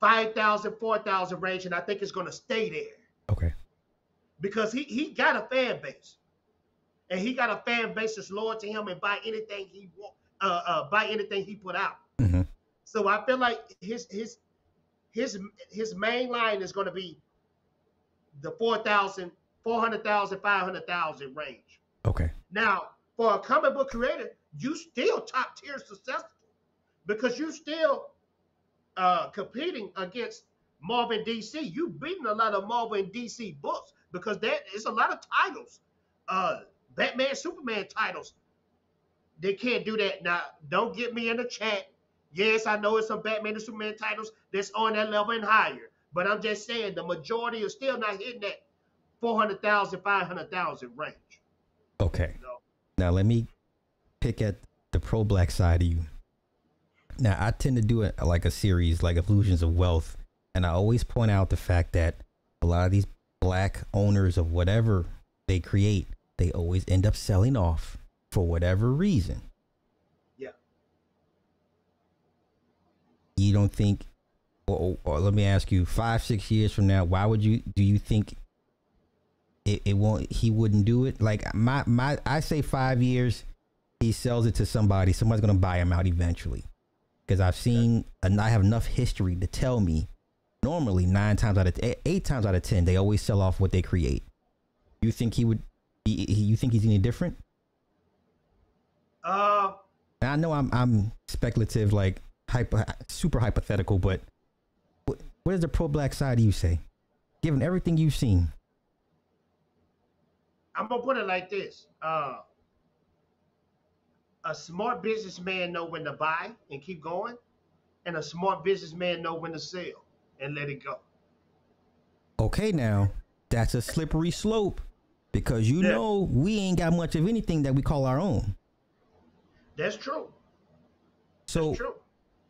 5,000, 4,000 range, and I think it's going to stay there Okay. because he, he got a fan base. And he got a fan base that's loyal to him and buy anything he want, uh, uh, buy anything he put out. hmm So I feel like his his his his main line is going to be the 4,000, 400,000, 500,000 range. Okay. Now, for a comic book creator, you still top tier successful because you still uh, competing against Marvel DC. You beating a lot of Marvel and DC books because there is a lot of titles, uh, Batman, Superman titles. They can't do that now. Don't get me in the chat. Yes, I know it's some Batman and Superman titles that's on that level and higher, but I'm just saying the majority is still not hitting that 400,000, 500,000 range. Okay. You know? Now let me pick at the pro black side of you. Now I tend to do it like a series like Illusions of Wealth, and I always point out the fact that a lot of these black owners of whatever they create, they always end up selling off for whatever reason. Yeah. You don't think, or, or let me ask you, five six years from now, why would you? Do you think it, it won't? He wouldn't do it. Like my my, I say five years. He sells it to somebody. Somebody's gonna buy him out eventually. Because I've seen, and I have enough history to tell me. Normally, nine times out of eight, eight times out of ten, they always sell off what they create. You think he would? Be, you think he's any different? Uh, And I know I'm I'm speculative, like hyper, super hypothetical, but what, what does the pro black side you say? Given everything you've seen, I'm gonna put it like this. Uh, a smart businessman know when to buy and keep going, and a smart businessman know when to sell and let it go. okay, now that's a slippery slope because you Yeah. know we ain't got much of anything that we call our own. That's true. So, That's true.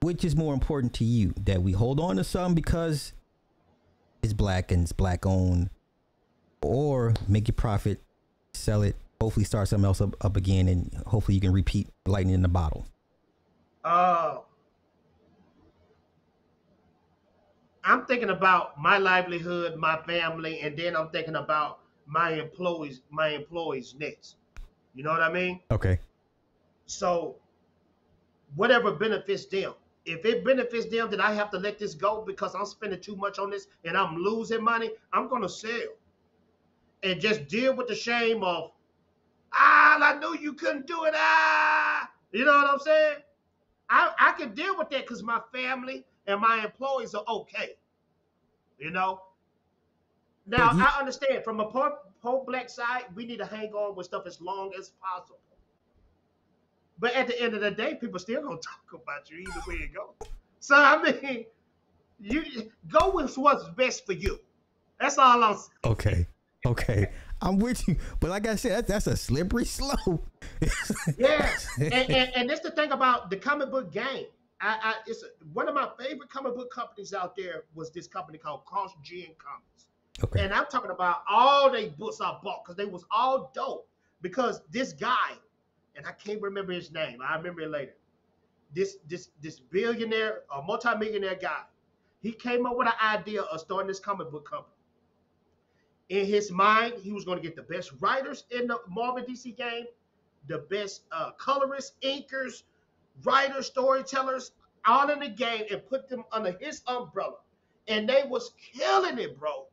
which is more important to you that we hold on to some because it's black and it's black owned, or make your profit, sell it, hopefully start something else up, up again, and hopefully you can repeat lightning in the bottle. Uh, I'm thinking about my livelihood, my family, and then I'm thinking about my employees, my employees next. You know what I mean? Okay. So, whatever benefits them. If it benefits them that I have to let this go because I'm spending too much on this and I'm losing money, I'm gonna sell. And just deal with the shame of, ah, I knew you couldn't do it. Ah, you know what I'm saying? I, I can deal with that because my family and my employees are okay. You know? Now you- I understand from a poor, poor black side, we need to hang on with stuff as long as possible. But at the end of the day, people still gonna [LAUGHS] talk about you either way it goes. So I mean, you go with what's best for you. That's all I'm saying. Okay. Okay. I'm with you. But like I said, that's, that's a slippery slope. [LAUGHS] yes, and, and, and that's the thing about the comic book game. I, I it's one of my favorite comic book companies out there was this company called Cross Gen Comics. Okay. And I'm talking about all they books I bought because they was all dope. Because this guy, and I can't remember his name. I remember it later. This this this billionaire, a multimillionaire guy, he came up with an idea of starting this comic book company. In his mind, he was going to get the best writers in the Marvel DC game, the best uh, colorists, inkers, writers, storytellers, all in the game and put them under his umbrella. And they was killing it, bro.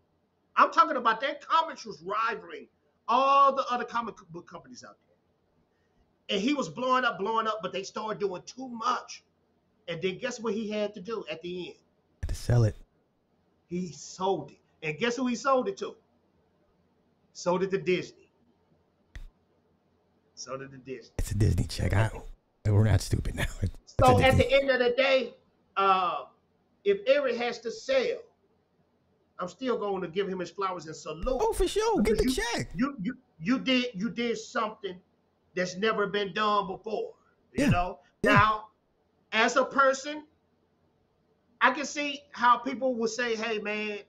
I'm talking about their comics was rivaling all the other comic book companies out there. And he was blowing up, blowing up, but they started doing too much. And then guess what he had to do at the end? To sell it. He sold it. And guess who he sold it to? Sold did the Disney. So did the Disney. It's a Disney check. I, we're not stupid now. [LAUGHS] It's So at the end of the day, uh, if Eric has to sell, I'm still going to give him his flowers and salute. oh, for sure. Get the Because check. You you you did you did something that's never been done before. You Yeah, know. yeah. Now, as a person, I can see how people will say, "Hey, man,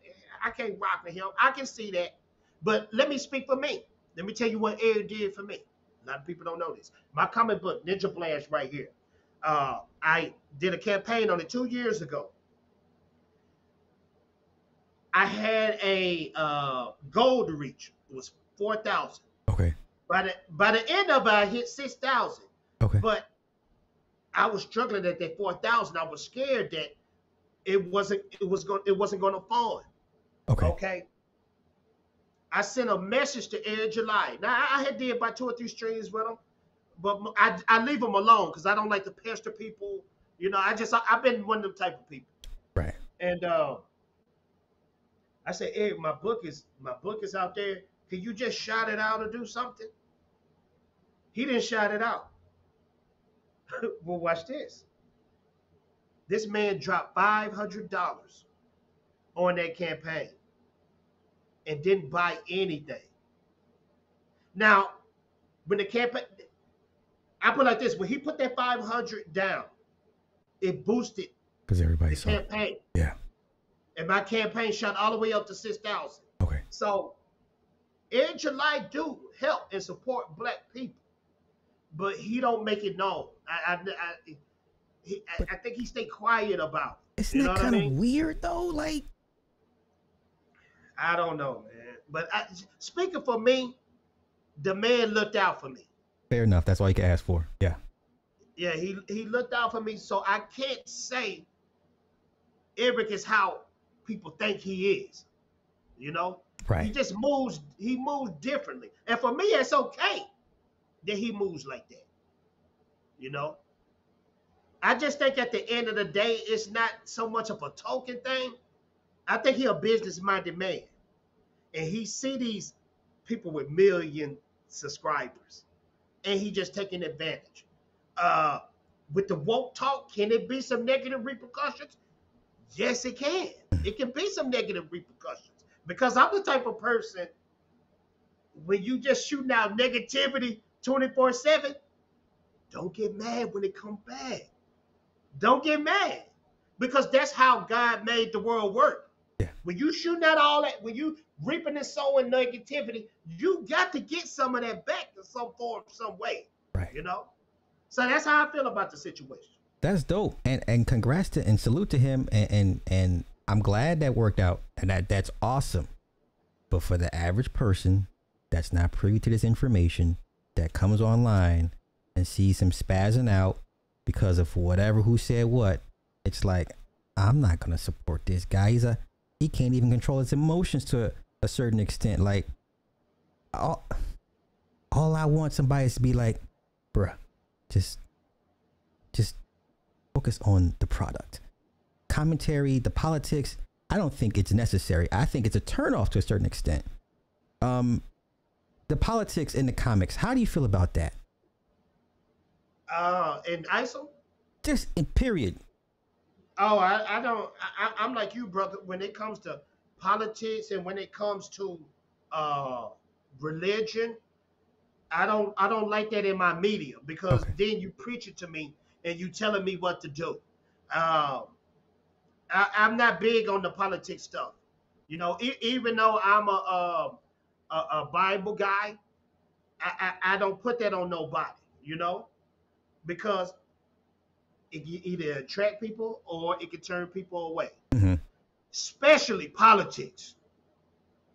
I can't rock with him." I can see that, but let me speak for me. Let me tell you what air did for me. A lot of people don't know this. My comic book, Ninja Blast, right here. Uh, I did a campaign on it two years ago. I had a uh, goal to reach. It was four thousand. Okay. By the by the end of it, I hit six thousand. Okay. But I was struggling at that four thousand. I was scared that it wasn't it was going it wasn't going to fall. Okay. Okay. I sent a message to Eric July. Now I I had did about two or three streams with him, but I, I leave them alone because I don't like to pester people. You know, I just I, I've been one of them type of people. Right. And uh, I said, Eric, my book is my book is out there. Can you just shout it out or do something? He didn't shout it out. [LAUGHS] well, watch this. This man dropped five hundred dollars on that campaign and didn't buy anything. Now, when the campaign, I put it like this: when he put that five hundred down, it boosted Because everybody the saw. it. campaign. Yeah. And my campaign shot all the way up to 6,000. Okay. So in July do help and support black people, but he don't make it known. I I, I, he, I, I think he stay quiet about it. Isn't You know that kind of mean? weird though? Like, I don't know, man. But I, speaking for me, the man looked out for me. fair enough. That's all you can ask for. Yeah. Yeah, he he looked out for me. So I can't say Eric is how people think he is. You know? right? He just moves. He moves differently, and for me, it's okay that he moves like that. You know, I just think at the end of the day, it's not so much of a token thing. I think he a business-minded man, and he see these people with million subscribers, and he just taking advantage. Uh, with the woke talk, can it be some negative repercussions? Yes, it can. It can be some negative repercussions because I'm the type of person when you just shooting out negativity 24 7, don't get mad when it come back. Don't get mad because that's how God made the world work. Yeah. When you shooting out all that, when you reaping and sowing negativity, you got to get some of that back in some form, some way. Right. You know? So that's how I feel about the situation. That's dope. And and congrats to and salute to him. And and, and I'm glad that worked out. And that that's awesome. But for the average person that's not privy to this information, that comes online and sees him spazzing out because of whatever who said what, it's like I'm not gonna support this guy. He's a he can't even control his emotions to a certain extent. Like all, all I want somebody is to be like, bruh, just just focus on the product. Commentary, the politics, I don't think it's necessary. I think it's a turnoff to a certain extent. Um the politics in the comics, how do you feel about that? Uh, and ISO, Just in period. Oh, I, I don't. I, I'm like you, brother. When it comes to politics and when it comes to uh, religion, I don't. I don't like that in my media because Okay. then you preach it to me and you telling me what to do. Um, I, I'm not big on the politics stuff. You know, e- even though I'm a, a, a, a Bible guy, I, I, I don't put that on nobody. You know, because it can either attract people or it can turn people away. Mm-hmm. Especially politics.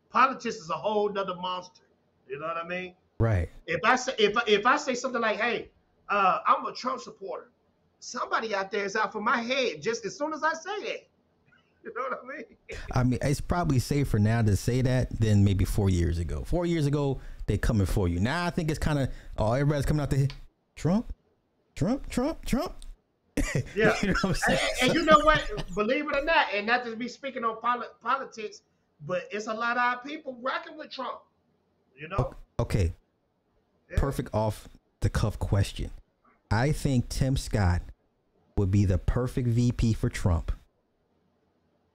Politics is a whole nother monster. You know what I mean? Right. If I say if I- if I say something like, "Hey, uh, I'm a Trump supporter," somebody out there is out for my head just as soon as I say that. [LAUGHS] You know what I mean? I mean, it's probably safer now to say that than maybe four years ago. Four years ago, they coming for you. Now I think it's kind of oh, everybody's coming out to Trump, Trump, Trump, Trump. [LAUGHS] Yeah. you know and, and, you know what? Believe it or not, and not to be speaking on poli- politics, but it's a lot of our people rocking with Trump. You know? Okay. Yeah. Perfect off the cuff question. I think Tim Scott would be the perfect VP for Trump.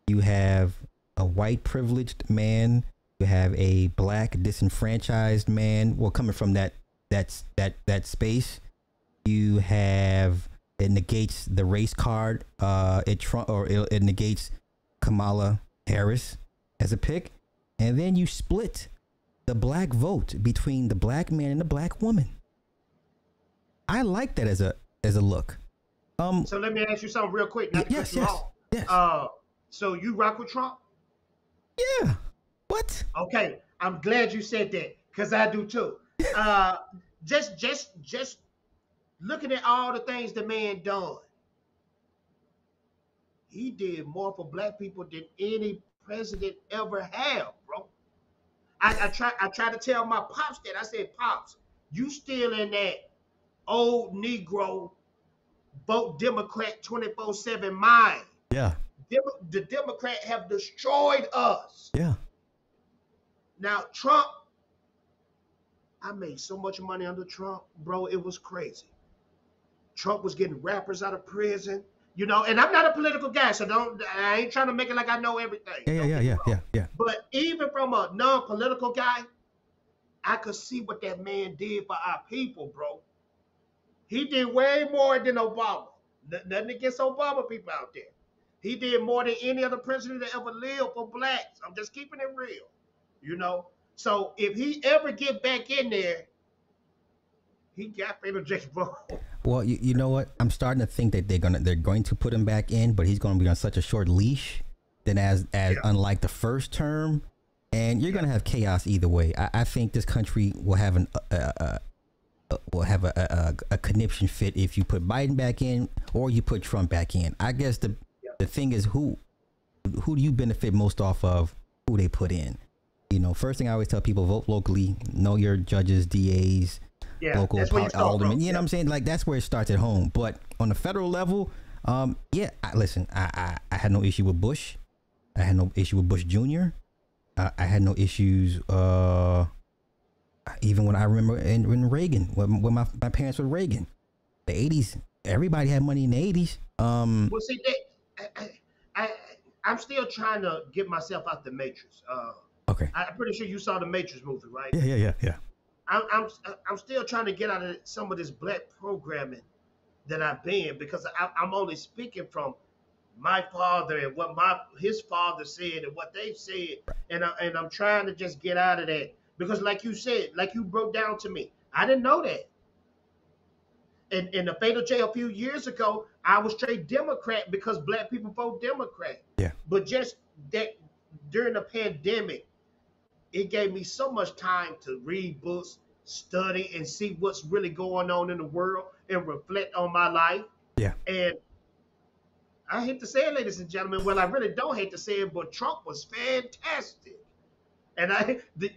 You have a white privileged man, you have a black disenfranchised man, well coming from that that's that that space. You have it negates the race card. Uh, it Trump or it, it negates Kamala Harris as a pick, and then you split the black vote between the black man and the black woman. I like that as a as a look. Um, so let me ask you something real quick. Not yes, yes, yes. Uh, so you rock with Trump? Yeah. What? Okay, I'm glad you said that because I do too. uh, just, just, just looking at all the things the man done. He did more for black people than any president ever have, bro. I, I try I try to tell my pops that. I said, Pops, you still in that old Negro vote Democrat 24-7 mind. Yeah. Dem- the Democrat have destroyed us. Yeah. Now Trump, I made so much money under Trump, bro. It was crazy. Trump was getting rappers out of prison, you know. And I'm not a political guy, so don't. I ain't trying to make it like I know everything. Yeah, yeah, yeah, yeah, yeah. But even from a non-political guy, I could see what that man did for our people, bro. He did way more than Obama. Nothing against Obama people out there. He did more than any other president that ever lived for blacks. I'm just keeping it real, you know. So if he ever get back in there, he got fatal Jackson [LAUGHS] Well, you, you know what? I'm starting to think that they're gonna they're going to put him back in, but he's going to be on such a short leash. Then, as as yeah. unlike the first term, and you're yeah. going to have chaos either way. I, I, think this country will have an uh, uh, uh, will have a, a, a conniption fit if you put Biden back in or you put Trump back in. I guess the the thing is who who do you benefit most off of who they put in? You know, first thing I always tell people: vote locally, know your judges, DAs, yeah, local aldermen. You know what I'm saying? Like that's where it starts at home. But on the federal level, um, yeah, I, listen, I, I I had no issue with Bush. I had no issue with Bush Jr. I, I had no issues. Uh, even when I remember in, in Reagan, when, when my, my parents were Reagan, the 80s, everybody had money in the 80s. Um, well, see, they, I, I, I'm still trying to get myself out the matrix. Uh, okay. I'm pretty sure you saw the Matrix movie, right? Yeah, yeah, yeah, yeah. I'm, I'm, I'm still trying to get out of some of this black programming that I've been because I, I'm only speaking from my father and what my his father said and what they said, and I, and I'm trying to just get out of that because, like you said, like you broke down to me, I didn't know that. In, in the fatal jail a few years ago, I was straight Democrat because black people vote Democrat. Yeah. But just that during the pandemic, it gave me so much time to read books, study, and see what's really going on in the world and reflect on my life. Yeah. And I hate to say it, ladies and gentlemen. Well, I really don't hate to say it, but Trump was fantastic. And I, [LAUGHS] the,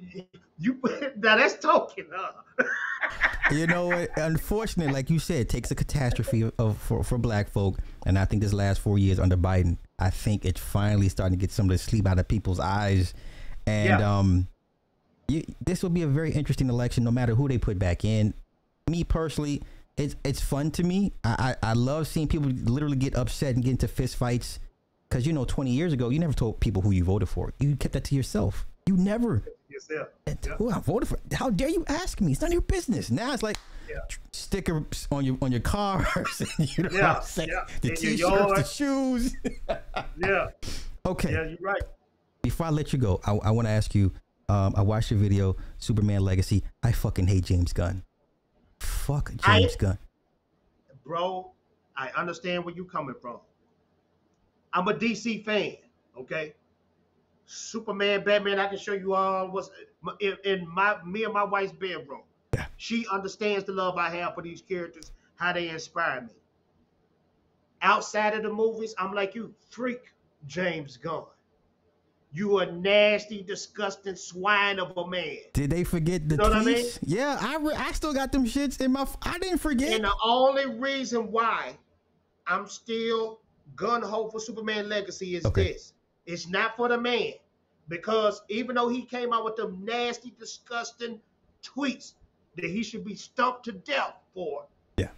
you, [LAUGHS] now that's talking, huh? [LAUGHS] you know what? Unfortunately, like you said, it takes a catastrophe of, for, for black folk. And I think this last four years under Biden, I think it's finally starting to get some of the sleep out of people's eyes. And yeah. um, you, this will be a very interesting election, no matter who they put back in. Me personally, it's it's fun to me. I, I, I love seeing people literally get upset and get into fist fights. Because you know, 20 years ago, you never told people who you voted for. You kept that to yourself. You never. Yes, yeah. yeah. Who I voted for? How dare you ask me? It's none of your business. Now it's like yeah. stickers on your on your cars. [LAUGHS] you know yeah. Yeah. The t-shirts, the shoes. [LAUGHS] yeah. Okay. Yeah, you're right. Before I let you go, I, I want to ask you. Um, I watched your video, Superman Legacy. I fucking hate James Gunn. Fuck James I, Gunn. Bro, I understand where you're coming from. I'm a DC fan, okay? Superman, Batman, I can show you all what's in, in my me and my wife's bedroom. Yeah. She understands the love I have for these characters, how they inspire me. outside of the movies, I'm like you, freak James Gunn. You a nasty, disgusting swine of a man. Did they forget the You know what I tweets? mean? Yeah, I re- I still got them shits in my. f- I didn't forget. And the only reason why I'm still gun ho for Superman Legacy is Okay. this. It's not for the man. Because even though he came out with them nasty, disgusting tweets that he should be stumped to death for, Yeah.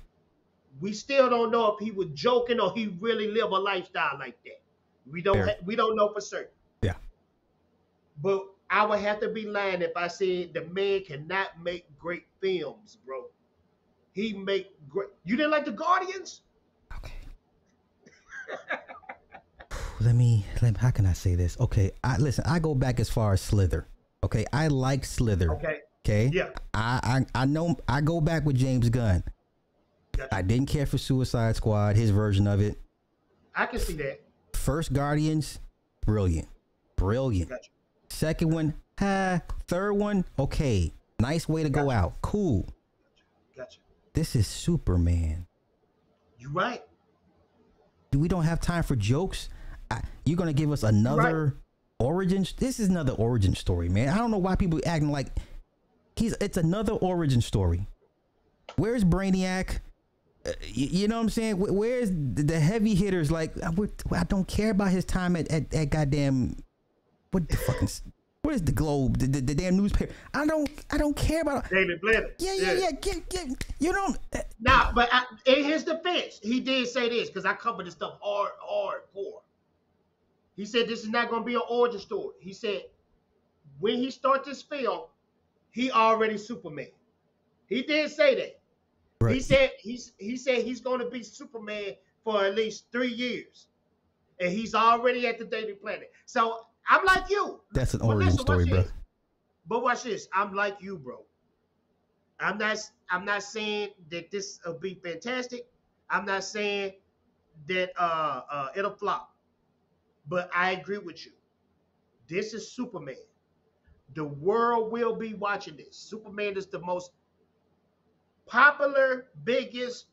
we still don't know if he was joking or he really live a lifestyle like that. We don't ha- we don't know for certain. But I would have to be lying if I said the man cannot make great films, bro. He make great. You didn't like the Guardians? Okay. let me let how can I say this? Okay, I listen, I go back as far as Slither. Okay, I like Slither. Okay. Okay. Yeah. I I, I know I go back with James Gunn. Gotcha. I didn't care for Suicide Squad, his version of it. I can see that. First Guardians, brilliant. Brilliant. Gotcha. Second one, ha. Third one, okay. Nice way to go out. Cool. Gotcha. This is Superman. You right. we don't have time for jokes. I, you're gonna give us another origin. This is another origin story, man. I don't know why people acting like he's. It's another origin story. Where's Brainiac? Uh, y- you, know what I'm saying? Where's the, the heavy hitters? Like I, I don't care about his time at at, at goddamn what the fucking s- what is the Globe? The, the, the damn newspaper. I don't I don't care about. David Blaine. Yeah, yeah, yeah. Get, get, you don't. uh, Now, but I, in his defense, he did say this because I covered this stuff hard, hard, hardcore. He said this is not going to be an origin story. He said when he starts this film, he already Superman. He did say that. He said he's he said he's going to be Superman for at least three years, and he's already at the Daily Planet. So I'm like you. That's an origin listen, story, bro. this. But watch this. I'm like you, bro. I'm not. I'm not saying that this will be fantastic. I'm not saying that uh, uh it'll flop. But I agree with you. This is Superman. The world will be watching this. Superman is the most popular, biggest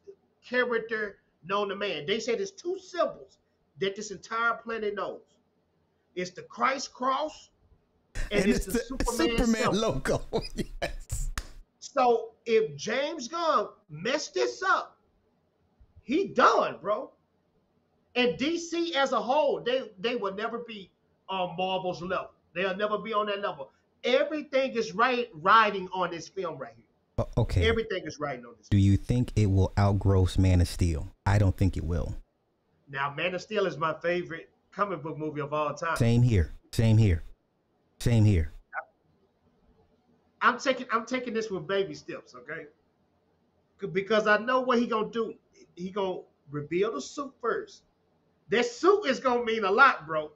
character known to man. They say there's two symbols that this entire planet knows. It's the Christ cross and, it's, the, Superman, symbol. logo. [LAUGHS] yes. So if James Gunn messed this up, he done, bro. And DC as a whole, they they will never be on Marvel's level. They'll never be on that level. Everything is right riding on this film right here. Oh, okay. Everything is riding on this. Do you think it will outgross Man of Steel? I don't think it will. Now, Man of Steel is my favorite comic book movie of all time. Same here. Same here. Same here. I'm taking I'm taking this with baby steps, okay? Because I know what he gonna do. He gonna reveal the suit first. That suit is gonna mean a lot, bro.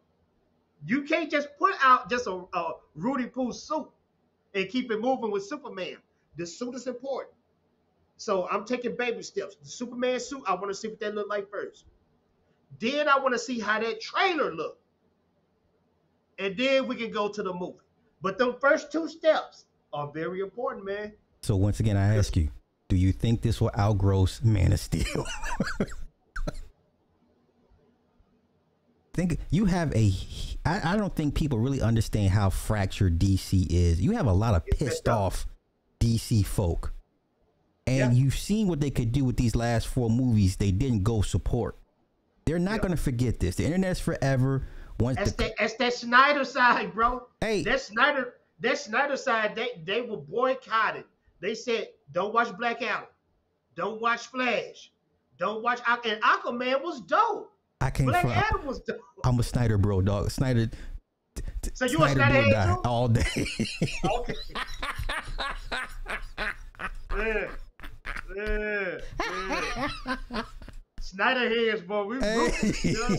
You can't just put out just a, a Rudy Poo suit and keep it moving with Superman. The suit is important. So I'm taking baby steps. The Superman suit, I want to see what that look like first. Then I want to see how that trailer look. And then we can go to the movie. But the first two steps are very important, man. So once again, I ask you, do you think this will outgross Man of Steel? [LAUGHS] think you have a. I, I don't think people really understand how fractured DC is. You have a lot of pissed off DC folk, and Yeah. you've seen what they could do with these last four movies. They didn't go support. They're not Yeah. going to forget this. The internet's forever. Once That's the, that that's that Snyder side, bro. hey, That Snyder that Snyder side, they they were boycotted. They said, don't watch Black Adam, don't watch Flash, don't watch and Aquaman was dope. I came Black from. Adam was dope. I'm a Snyder bro, dog. Snyder. So you a Snyder Snyder head all day. Okay. [LAUGHS] yeah. Yeah. Yeah. [LAUGHS] Snyder heads, boy. We rooting. Yeah.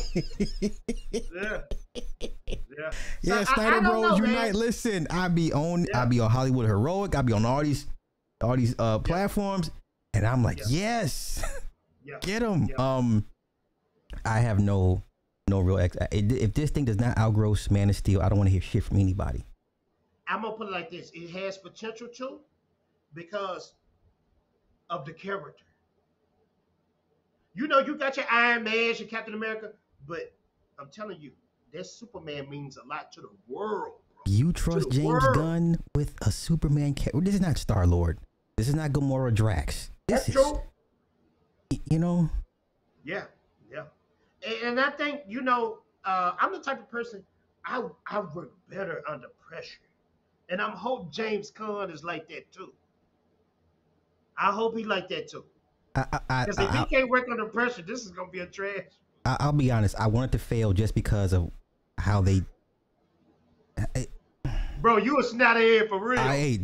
[LAUGHS] Yeah. Yeah. yeah, So, Snyder I don't Bros know, Unite. man. Listen, I be on, I be on Hollywood Heroic. I be on all these, all these uh platforms, and I'm like, Yeah. yes, Yeah. [LAUGHS] get them. Yeah. Um, I have no, no real. Ex- if this thing does not outgrow Man of Steel, I don't want to hear shit from anybody. I'm gonna put it like this: it has potential to, because of the character. You know, you got your Iron Man, your Captain America, but I'm telling you, that Superman means a lot to the world. Bro. You trust James world. Gunn with a Superman character? This is not Star Lord. This is not Gamora Drax. This That's is, true. you know, Yeah, yeah. And, and I think you know, uh, I'm the type of person I I work better under pressure, and I'm hope James Gunn is like that too. I hope he like that too. I, I, I, Because if he can't work under pressure, this is gonna be a trash. I, I'll be honest. I wanted to fail just because of how they. I, Bro, you a snotty for real. I ate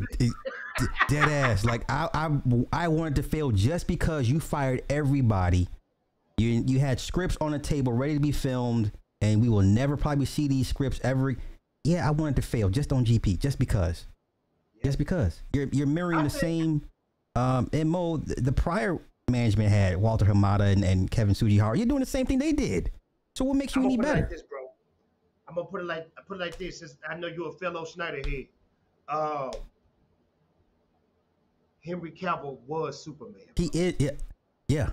dead ass. Like I, I, I wanted to fail just because you fired everybody. You, you had scripts on the table ready to be filmed, and we will never probably see these scripts ever. Yeah, I wanted to fail just on GP, just because, just because you're you're mirroring I the think- same um, mo the, the prior management had Walter Hamada and, and Kevin Tsujihara. You're doing the same thing they did. So what makes you I'm any gonna put it better? like this, bro. I'm gonna put it like I put it like this. Since I know you're a fellow Snyder head. Um, Henry Cavill was Superman. He is, yeah, yeah.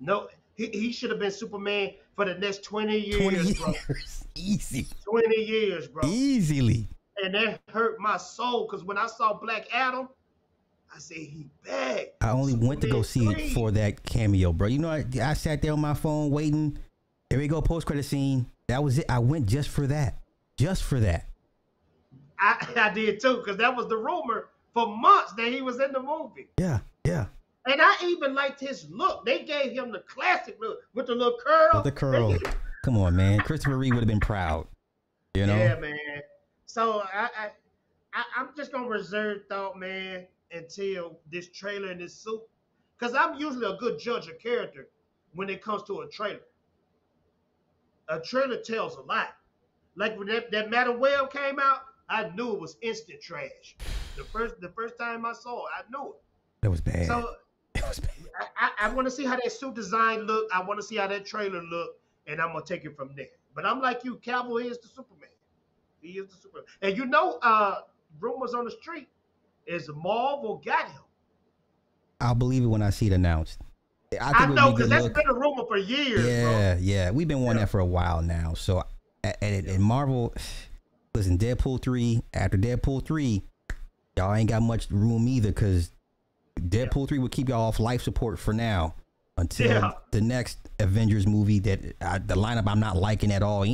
No, he, he should have been Superman for the next 20 years, Twenty bro. years, [LAUGHS] easy, 20 years, bro. easily. And that hurt my soul because when I saw Black Adam, I said he back. I only went to go see Superman it for that cameo, bro. You know, I, I sat there on my phone waiting. Here we go, post credit scene. That was it. I went just for that, just for that. I, [LAUGHS] I did too because that was the rumor for months that he was in the movie. Yeah, yeah. And I even liked his look. They gave him the classic look with the little curl. With the curl. Come on, man. Christopher Reeve would have been proud. You know. Yeah, man. So I, I, I I'm just gonna reserve thought, man, until this trailer and this suit, because I'm usually a good judge of character when it comes to a trailer. A trailer tells a lot. Like when that, that Madame Web came out, I knew it was instant trash. The first the first time I saw it, I knew it. That was bad. So it was bad. I, I, I want to see how that suit design look. I want to see how that trailer look, and I'm gonna take it from there. But I'm like you, Cowboy is the Superman. He is the Superman. And you know, uh, rumors on the street is Marvel got him. I'll believe it when I see it announced. I, I, know because good that's look. been a rumor for years, Yeah, bro. yeah. We've been wanting Yeah. that for a while now. So, and, and, and Marvel, listen, Deadpool three. After Deadpool three, y'all ain't got much room either because Deadpool three would keep y'all off life support for now until Yeah. the next Avengers movie that uh, the lineup I'm not liking at all.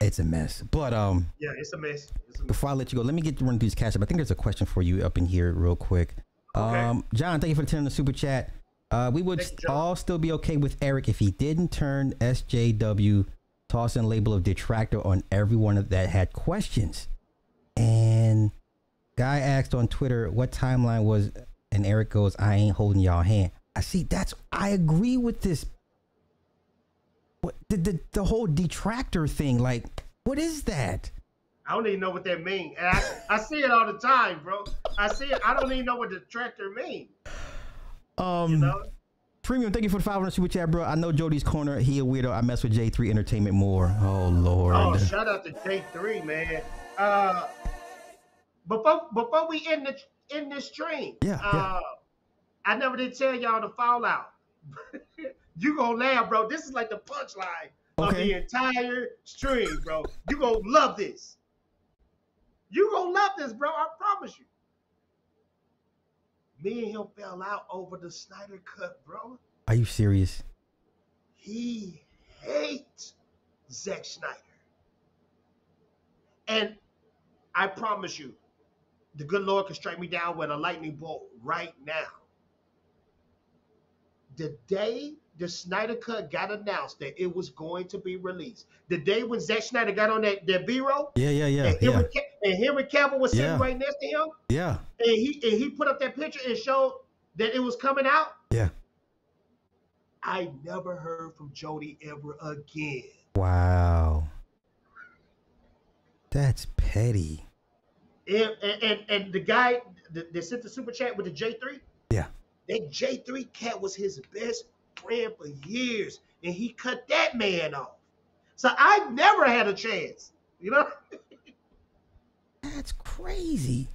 It's a mess. But um, Yeah, it's a mess. It's a mess. before I let you go, let me get to run through this catch up. I think there's a question for you up in here real quick. Okay. Um, John, thank you for attending the super chat. Uh, we would all still be okay with Eric if he didn't turn SJW toss and label of detractor on everyone that had questions. And guy asked on Twitter what timeline was, and Eric goes, "I ain't holding y'all hand." I see. That's I agree with this. What the the, the whole detractor thing? Like, what is that? I don't even know what that means. And I, I see it all the time, bro. I see it. I don't even know what detractor means. Um, You know? Premium, thank you for the 500 super chat, bro. I know Jody's corner. He a weirdo. I mess with J3 Entertainment more. Oh Lord. Oh, shout out to J3, man. Uh, before before we end the end this stream, Yeah, uh, yeah. I never did tell y'all the fallout. [LAUGHS] you gonna laugh, bro. This is like the punchline of the entire stream, bro. You gonna love this. You gonna love this, bro. I promise you. Me and him fell out over the Snyder cut, bro. Are you serious? He hates Zack Snyder. And I promise you, the good Lord can strike me down with a lightning bolt right now. The day the Snyder Cut got announced that it was going to be released, the day when Zack Snyder got on that, that B-roll, Yeah, yeah, yeah, and, yeah, Henry, Ca- and Henry Cavill was sitting Yeah. right next to him, yeah, and he and he put up that picture and showed that it was coming out. yeah. I never heard from Jody ever again. Wow. That's petty. And and, and, and the guy that, that sent the super chat with the J3, Yeah. that J3 cat was his best friend for years, and he cut that man off. So I never had a chance. You know? [LAUGHS] That's crazy.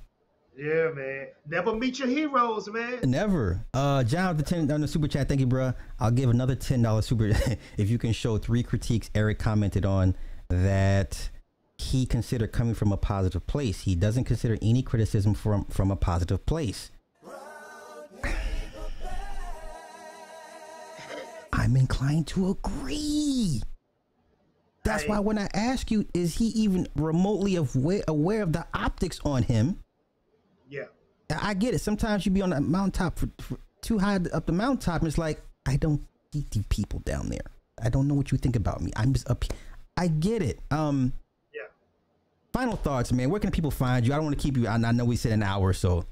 Yeah, man. Never meet your heroes, man. Never. Uh, John the ten on the super chat. Thank you, bro. I'll give another ten dollars super [LAUGHS] if you can show three critiques Eric commented on that he considered coming from a positive place. He doesn't consider any criticism from from a positive place. I'm inclined to agree. That's why when I ask you, is he even remotely aware, aware of the optics on him? Yeah. I get it. Sometimes you be on the mountaintop for, for too high up the mountaintop, and it's like I don't see the people down there. I don't know what you think about me. I'm just up. Here. I get it. Um. Yeah. Final thoughts, man. Where can people find you? I don't want to keep you. I, I know we said an hour so.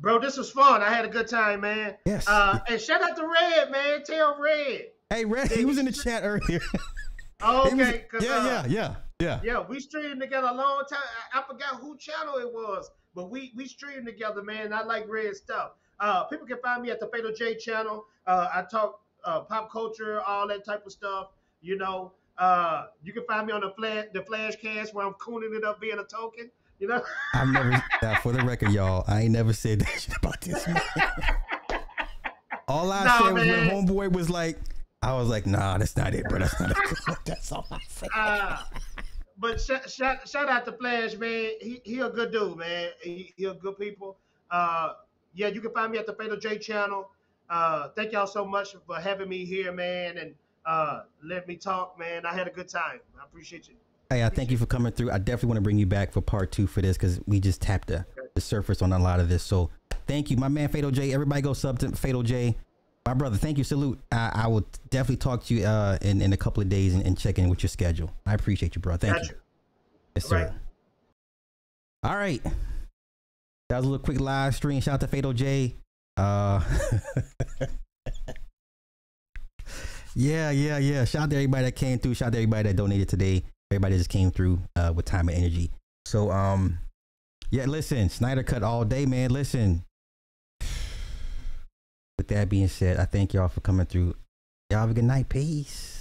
Bro, this was fun. I had a good time, man. Yes. Uh, and shout out to Red, man. Tell Red. Hey, Red, he was in the chat earlier. Oh, [LAUGHS] He was- yeah, uh, yeah, yeah, yeah. Yeah, we streamed together a long time. I, I forgot who channel it was, but we we streamed together, man. I like red stuff. Uh, people can find me at the Fatal Jay channel. Uh, I talk uh, pop culture, all that type of stuff. You know, uh, you can find me on the flash the Flash Cast where I'm cooning it up being a token. You know, I've never. uh, for the record, y'all, I ain't never said that [LAUGHS] shit about this man. all I Nah, said was when homeboy was like, I was like, nah, that's not it, bro. That's not it. [LAUGHS] that's all I said. uh, but shout, shout shout out to Flash, man. He he a good dude, man. He, he a good people. Uh, yeah, you can find me at the Fatal Jay channel. Uh, thank y'all so much for having me here, man, and uh, let me talk, man. I had a good time. I appreciate you. Hey, I thank you for coming through. I definitely want to bring you back for part two for this because we just tapped the, the surface on a lot of this. So thank you, my man Fatal Jay. Everybody go sub to Fatal Jay. My brother, thank you. Salute. I, I will definitely talk to you uh, in, in a couple of days and, and check in with your schedule. I appreciate you, bro. Thank Got you. you. Yes, sir. right. All right. That was a little quick live stream. Shout out to Fatal Jay. Uh, [LAUGHS] yeah, yeah, yeah. Shout out to everybody that came through. Shout out to everybody that donated today. Everybody just came through uh, with time and energy. So, um, yeah, listen, Snyder cut all day, man. Listen. With that being said, I thank y'all for coming through. Y'all have a good night. Peace.